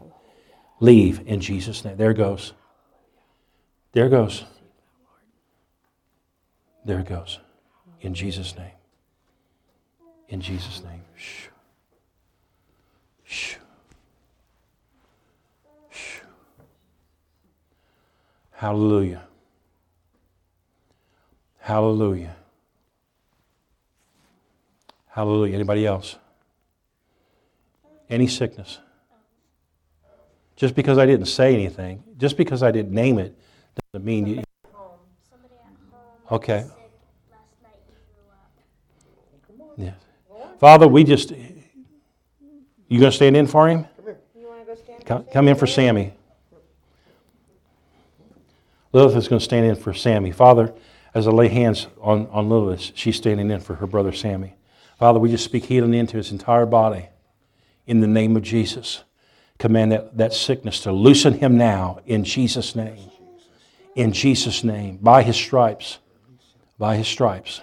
Leave in Jesus' name. There it goes. There it goes. There it goes. In Jesus' name. In Jesus' name. Shh. Hallelujah. Hallelujah. Hallelujah. Anybody else? Any sickness? Just because I didn't say anything, just because I didn't name it, doesn't mean you. home. Somebody at home Okay. said last night you threw up. Yes. Father, we just. You going to stand in for him? You want to go stand? Come, come in for Sammy. Lilith is going to stand in for Sammy. Father, as I lay hands on, on Lilith, she's standing in for her brother Sammy. Father, we just speak healing into his entire body in the name of Jesus. Command that, that sickness to loosen him now in Jesus' name. In Jesus' name. By his stripes, by his stripes,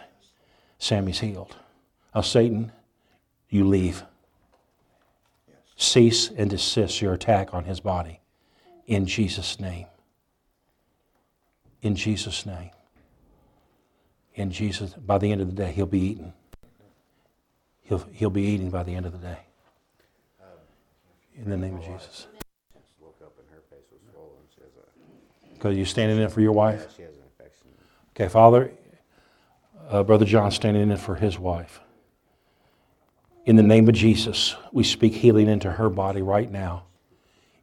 Sammy's healed. Now, Satan, you leave. Cease and desist your attack on his body in Jesus' name. In Jesus' name. In Jesus, by the end of the day, he'll be eaten. He'll, he'll be eating by the end of the day. In the name of Jesus. Just woke up and her face was swollen. She has a, Because you're standing in for your wife? yeah, she has an infection. Okay, Father, uh, Brother John standing in for his wife. In the name of Jesus, we speak healing into her body right now.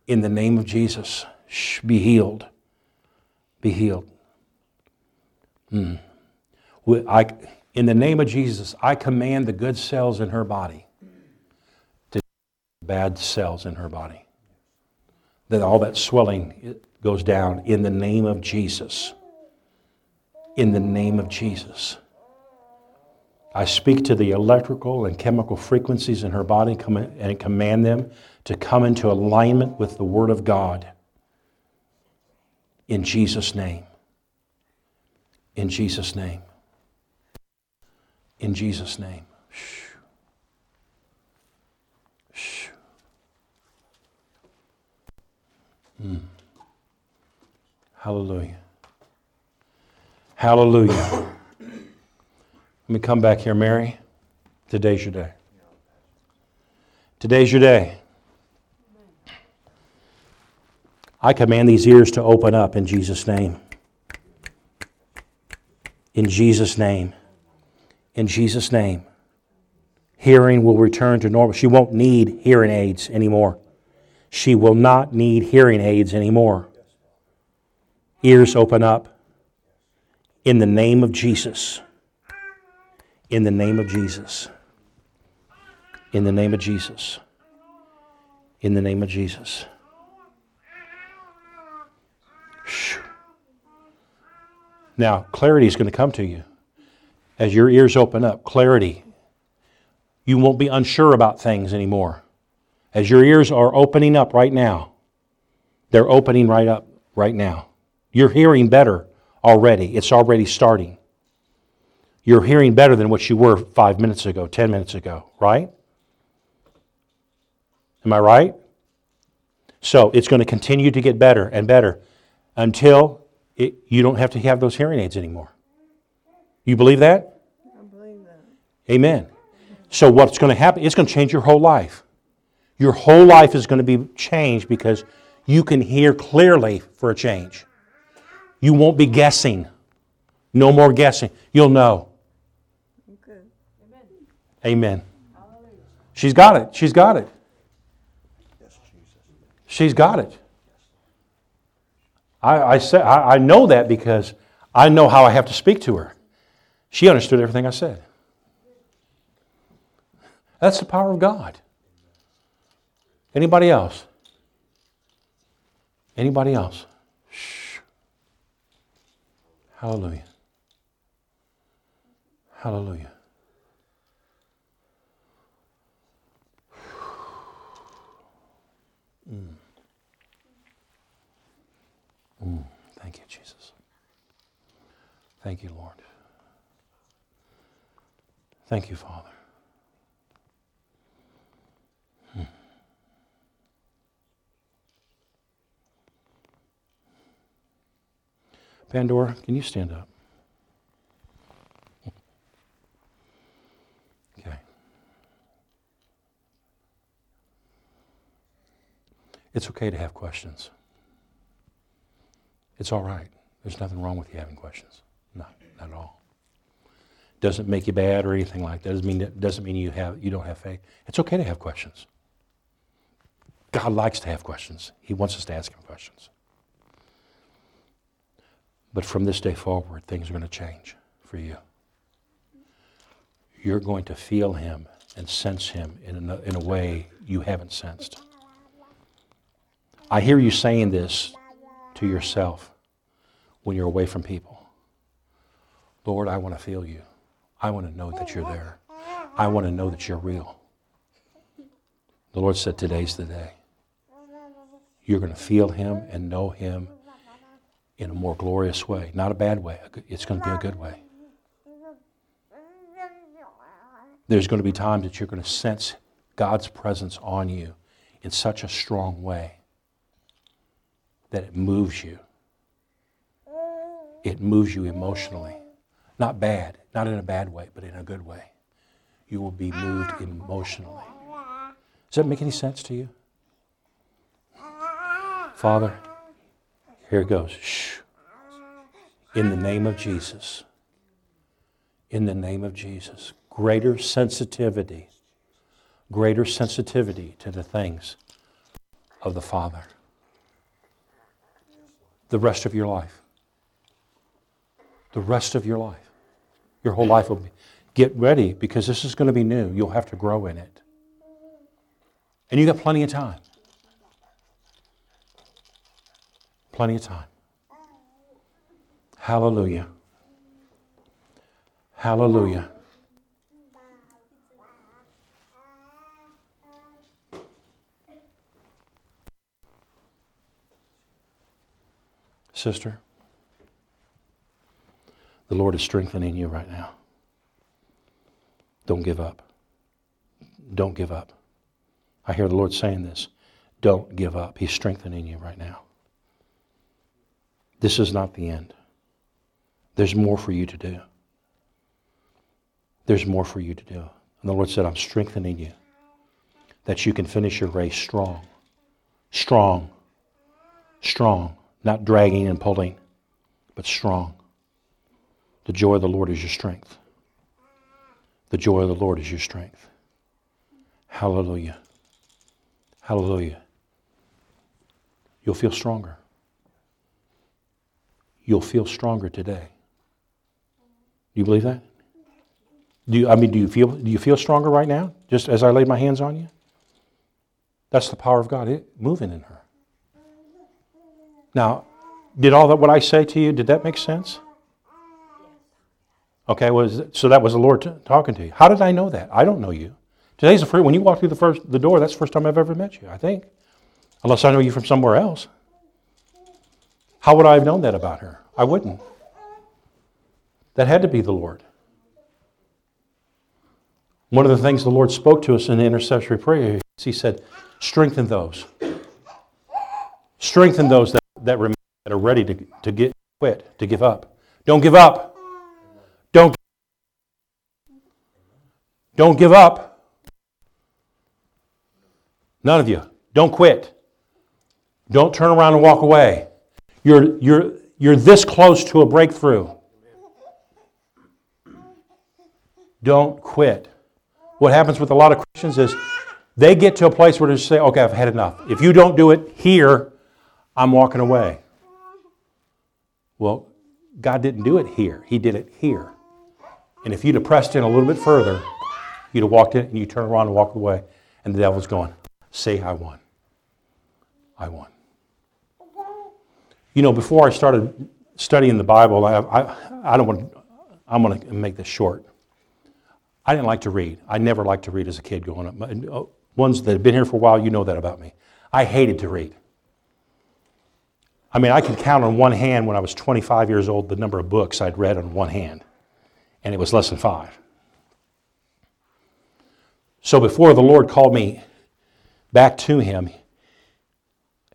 In the name of Jesus, shh, be healed. Be healed. Mm. We- I, in the name of Jesus, I command the good cells in her body to bad cells in her body. That all that swelling goes down in the name of Jesus in the name of Jesus. I speak to the electrical and chemical frequencies in her body and command them to come into alignment with the Word of God. In Jesus' name. In Jesus' name. In Jesus' name. Shh. Shh. Mm. Hallelujah. Hallelujah. Let me come back here, Mary. Today's your day. Today's your day. I command these ears to open up in Jesus' name. In Jesus' name. In Jesus' name. Hearing will return to normal. She won't need hearing aids anymore. She will not need hearing aids anymore. Ears open up in the name of Jesus. In the name of Jesus. In the name of Jesus. In the name of Jesus. Now, clarity is going to come to you as your ears open up. Clarity. You won't be unsure about things anymore. As your ears are opening up right now, they're opening right up right now. You're hearing better already. It's already starting. You're hearing better than what you were five minutes ago, 10 minutes ago, right? Am I right? So it's going to continue to get better and better until it, you don't have to have those hearing aids anymore. You believe that? I believe that. Amen. So what's going to happen? It's going to change your whole life. Your whole life is going to be changed because you can hear clearly for a change. You won't be guessing. No more guessing. You'll know. Amen. She's got it. She's got it. She's got it. I, I, say, I, I know that because I know how I have to speak to her. She understood everything I said. That's the power of God. Anybody else? Anybody else? Shh. Hallelujah. Hallelujah. Mm, Thank you, Jesus. Thank you, Lord. Thank you, Father. Hmm. Pandora, can you stand up? Okay. It's okay to have questions. It's all right. There's nothing wrong with you having questions. No, not at all. Doesn't make you bad or anything like that. Doesn't mean doesn't mean you have you don't have faith. It's okay to have questions. God likes to have questions. He wants us to ask him questions. But from this day forward, things are going to change for you. You're going to feel him and sense him in a, in a way you haven't sensed. I hear you saying this to yourself when you're away from people. Lord, I want to feel you. I want to know that you're there. I want to know that you're real. The Lord said, Today's the day. You're going to feel Him and know Him in a more glorious way. Not a bad way, it's going to be a good way. There's going to be times that you're going to sense God's presence on you in such a strong way that it moves you. it moves you emotionally. Not bad, not in a bad way, but in a good way. You will be moved emotionally. Does that make any sense to you? Father, here it goes. Shh. In the name of Jesus. In the name of Jesus. Greater sensitivity. Greater sensitivity to the things of the Father. The rest of your life. The rest of your life. Your whole life will be. Get ready because this is going to be new. You'll have to grow in it. And you got plenty of time. Plenty of time. Hallelujah. Hallelujah. Sister, the Lord is strengthening you right now. Don't give up. Don't give up. I hear the Lord saying this. Don't give up. He's strengthening you right now. This is not the end. There's more for you to do. There's more for you to do. And the Lord said, I'm strengthening you that you can finish your race strong. Strong. Strong. Not dragging and pulling, but strong. The joy of the Lord is your strength. The joy of the Lord is your strength. Hallelujah. Hallelujah. You'll feel stronger. You'll feel stronger today. Do you believe that? Do you, I mean, do you feel do you feel stronger right now? Just as I laid my hands on you? That's the power of God moving in her. Now, did all that what I say to you, did that make sense? Okay, was so that was the Lord t- talking to you. How did I know that? I don't know you. Today's the first when you walk through the first the door, that's the first time I've ever met you, I think. Unless I know you from somewhere else. How would I have known that about her? I wouldn't. That had to be the Lord. One of the things the Lord spoke to us in the intercessory prayer, He said, strengthen those. Strengthen those that, that, remain, that are ready to, to get quit, to give up. Don't give up. Don't, don't give up. None of you. Don't quit. Don't turn around and walk away. You're, you're, you're this close to a breakthrough. Don't quit. What happens with a lot of Christians is they get to a place where they say, okay, I've had enough. If you don't do it here, I'm walking away. Well, God didn't do it here, He did it here. And if you'd have pressed in a little bit further, you'd have walked in and you turn around and walk away, and the devil's going, say, I won. I won. You know, before I started studying the Bible, I, I, I don't want to, I'm going to make this short. I didn't like to read. I never liked to read as a kid growing up. Uh, Ones that have been here for a while, you know that about me. I hated to read. I mean, I could count on one hand when I was 25 years old the number of books I'd read on one hand, and it was less than five. So before the Lord called me back to Him,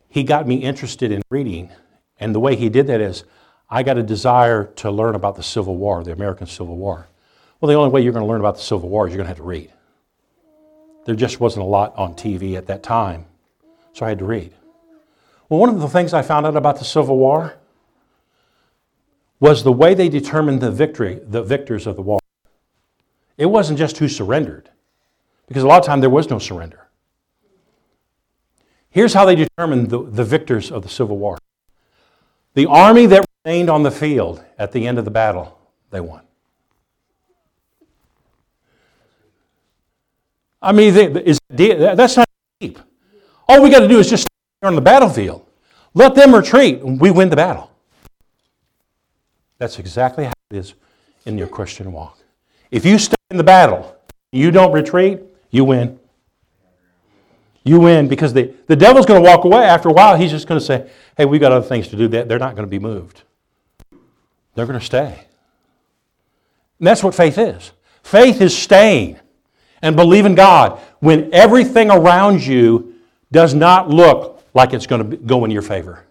He got me interested in reading. And the way He did that is I got a desire to learn about the Civil War, the American Civil War. Well, the only way you're going to learn about the Civil War is you're going to have to read. There just wasn't a lot on TV at that time, so I had to read. Well, one of the things I found out about the Civil War was the way they determined the victory, the victors of the war. It wasn't just who surrendered, because a lot of time there was no surrender. Here's how they determined the, the victors of the Civil War. The army that remained on the field at the end of the battle, they won. I mean, that's not deep. All we got to do is just stay on the battlefield. Let them retreat, and we win the battle. That's exactly how it is in your Christian walk. If you stay in the battle, you don't retreat, you win. You win because the, the devil's going to walk away. After a while, he's just going to say, hey, we've got other things to do. They're not going to be moved. They're going to stay. And that's what faith is. Faith is staying and believe in God when everything around you does not look like it's going to go in your favor.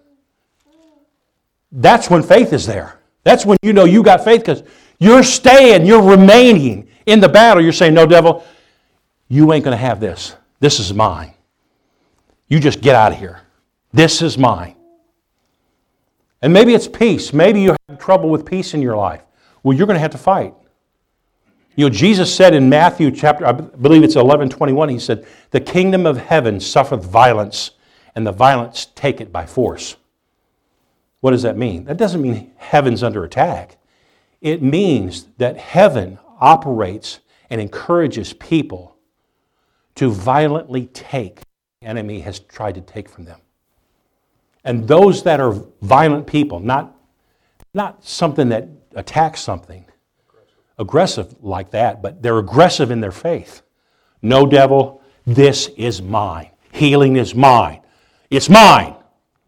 That's when faith is there. That's when you know you got faith because you're staying, you're remaining in the battle. You're saying, No, devil, you ain't going to have this. This is mine. You just get out of here. This is mine. And maybe it's peace. Maybe you have trouble with peace in your life. Well, you're going to have to fight. You know, Jesus said in Matthew chapter, I believe it's 11 21, he said, The kingdom of heaven suffereth violence, and the violence take it by force. What does that mean? That doesn't mean heaven's under attack. It means that heaven operates and encourages people to violently take the enemy has tried to take from them. And those that are violent people, not, not something that attacks something, aggressive like that, but they're aggressive in their faith. No, devil, this is mine. Healing is mine. It's mine.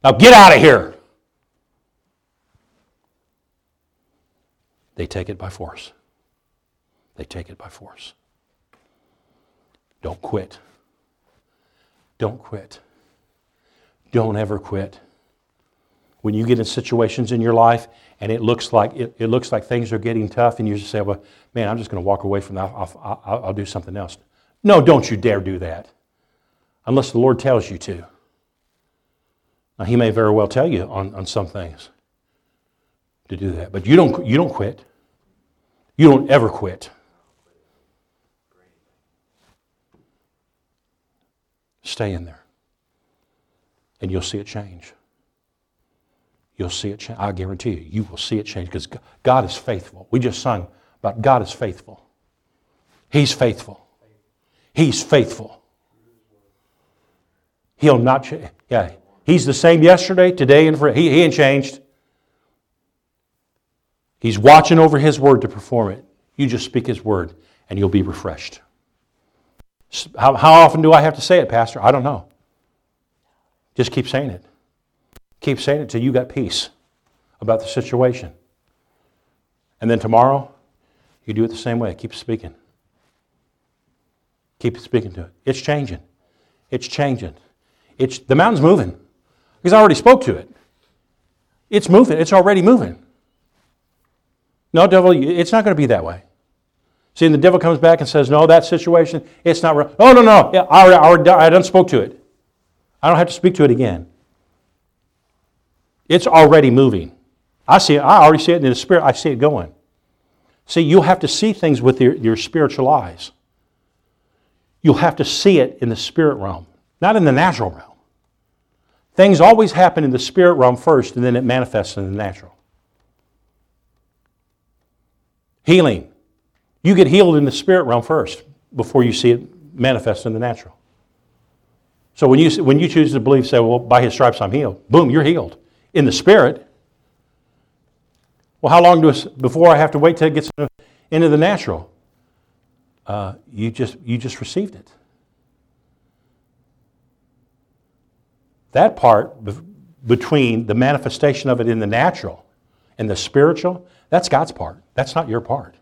Now get out of here. They take it by force. They take it by force. Don't quit. Don't quit. Don't ever quit. When you get in situations in your life and it looks like it, it looks like things are getting tough, and you just say, "Well, man, I'm just going to walk away from that. I'll, I'll, I'll do something else." No, don't you dare do that, unless the Lord tells you to. Now, He may very well tell you on, on some things to do that, but you don't you don't quit. You don't ever quit. Stay in there, and you'll see it change. You'll see it change. I guarantee you, you will see it change because God is faithful. We just sung about God is faithful. He's faithful. He's faithful. He'll not change. Yeah, He's the same yesterday, today, and forever. He, he ain't changed. He's watching over His word to perform it. You just speak His word, and you'll be refreshed. How, how often do I have to say it, Pastor? I don't know. Just keep saying it. Keep saying it till you got peace about the situation. And then tomorrow, you do it the same way. Keep speaking. Keep speaking to it. It's changing. It's changing. It's, the mountain's moving. Because I already spoke to it. It's moving. It's already moving. No, devil, it's not going to be that way. See, and the devil comes back and says, No, that situation, it's not real. Oh, no, no, I, already, I, I done spoke to it. I don't have to speak to it again. It's already moving. I see it. I already see it in the spirit. I see it going. See, you'll have to see things with your, your spiritual eyes. You'll have to see it in the spirit realm, not in the natural realm. Things always happen in the spirit realm first, and then it manifests in the natural. Healing. You get healed in the spirit realm first before you see it manifest in the natural. So when you, when you choose to believe, say, well, by his stripes I'm healed, boom, you're healed in the spirit. Well, how long do I, before I have to wait till it gets into the natural? Uh, you just you just received it. That part be- between the manifestation of it in the natural and the spiritual, that's God's part. That's not your part.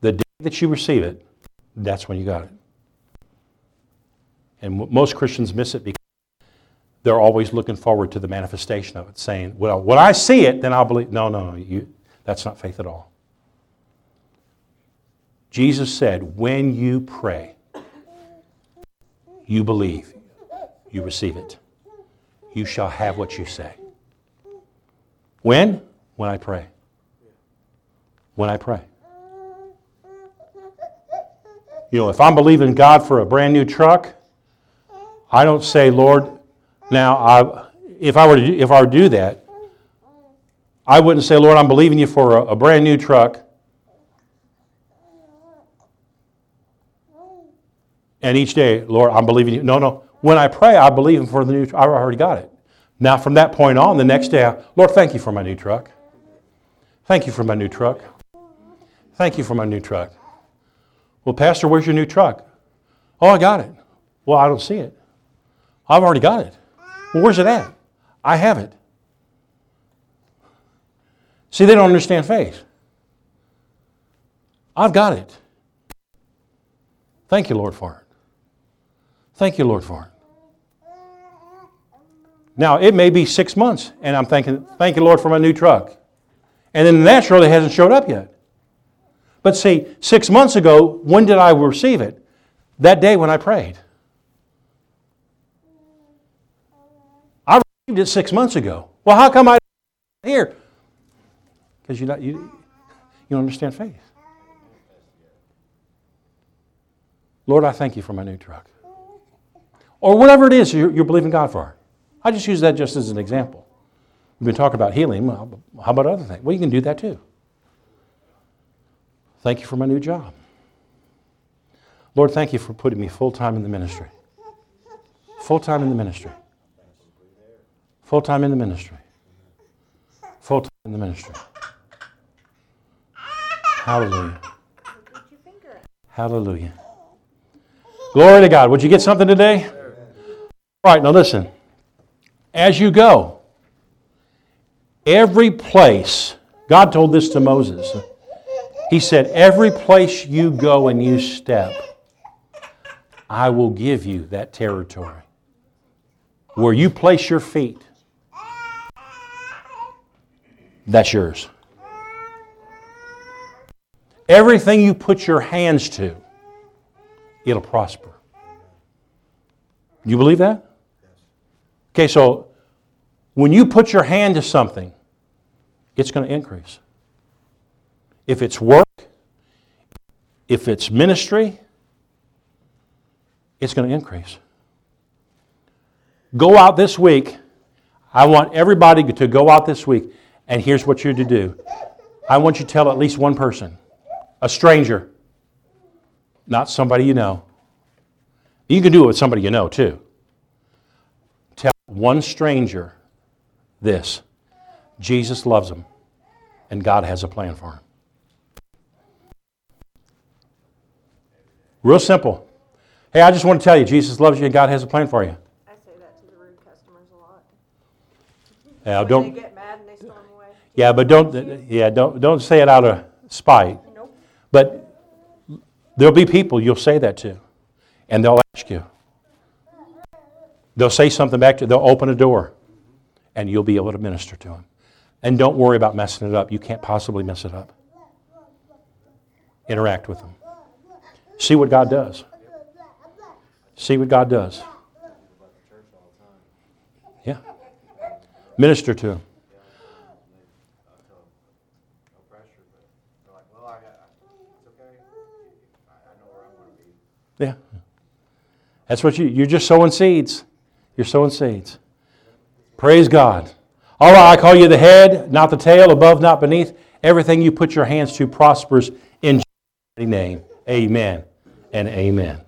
The day that you receive it, that's when you got it. And most Christians miss it because they're always looking forward to the manifestation of it, saying, Well, when I see it, then I'll believe. No, no, you, that's not faith at all. Jesus said, When you pray, you believe, you receive it. You shall have what you say. When? When I pray. When I pray. You know, if I'm believing God for a brand new truck, I don't say, Lord, now I, if I were to if I were to do that, I wouldn't say, Lord, I'm believing you for a, a brand new truck. And each day, Lord, I'm believing you. No, no. When I pray, I believe Him for the new. Truck. I already got it. Now, from that point on, the next day, I, Lord, thank you for my new truck. Thank you for my new truck. Thank you for my new truck. Well, Pastor, where's your new truck? Oh, I got it. Well, I don't see it. I've already got it. Well, where's it at? I have it. See, they don't understand faith. I've got it. Thank you, Lord, for it. Thank you, Lord, for it. Now, it may be six months, and I'm thinking, thank you, Lord, for my new truck. And then naturally, it hasn't showed up yet. But see, six months ago, when did I receive it? That day when I prayed. I received it six months ago. Well, how come I here? Because you you you don't understand faith. Lord, I thank you for my new truck. Or whatever it is you're, you're believing God for. I just use that just as an example. We've been talking about healing. Well, How about other things? Well, you can do that too. Thank you for my new job. Lord, thank you for putting me full time in the ministry. Full time in the ministry. Full time in the ministry. Full time in the ministry. Hallelujah. Hallelujah. Glory to God. Would you get something today? All right, now listen. As you go, every place, God told this to Moses. He said, Every place you go and you step, I will give you that territory. Where you place your feet, that's yours. Everything you put your hands to, it'll prosper. You believe that? Okay, so when you put your hand to something, it's going to increase. If it's work, if it's ministry, it's going to increase. Go out this week. I want everybody to go out this week, and here's what you're to do. I want you to tell at least one person, a stranger, not somebody you know. You can do it with somebody you know too. Tell one stranger this Jesus loves them, and God has a plan for him. Real simple. Hey, I just want to tell you, Jesus loves you and God has a plan for you. I say that to the rude customers a lot. When don't. they get mad and they storm away. Yeah, but don't. Yeah, don't. Don't say it out of spite. Nope. But there'll be people you'll say that to, and they'll ask you. They'll say something back to you. They'll open a door, and you'll be able to minister to them. And don't worry about messing it up. You can't possibly mess it up. Interact with them. See what God does. See what God does. Yeah. Minister to them. No pressure, but they're like, well, I got, it's okay. I, I know where I'm gonna be. Yeah. That's what you, you're just sowing seeds. You're sowing seeds. Praise God. All right, I call you the head, not the tail, above, not beneath. Everything you put your hands to prospers in Jesus' name. Amen and amen.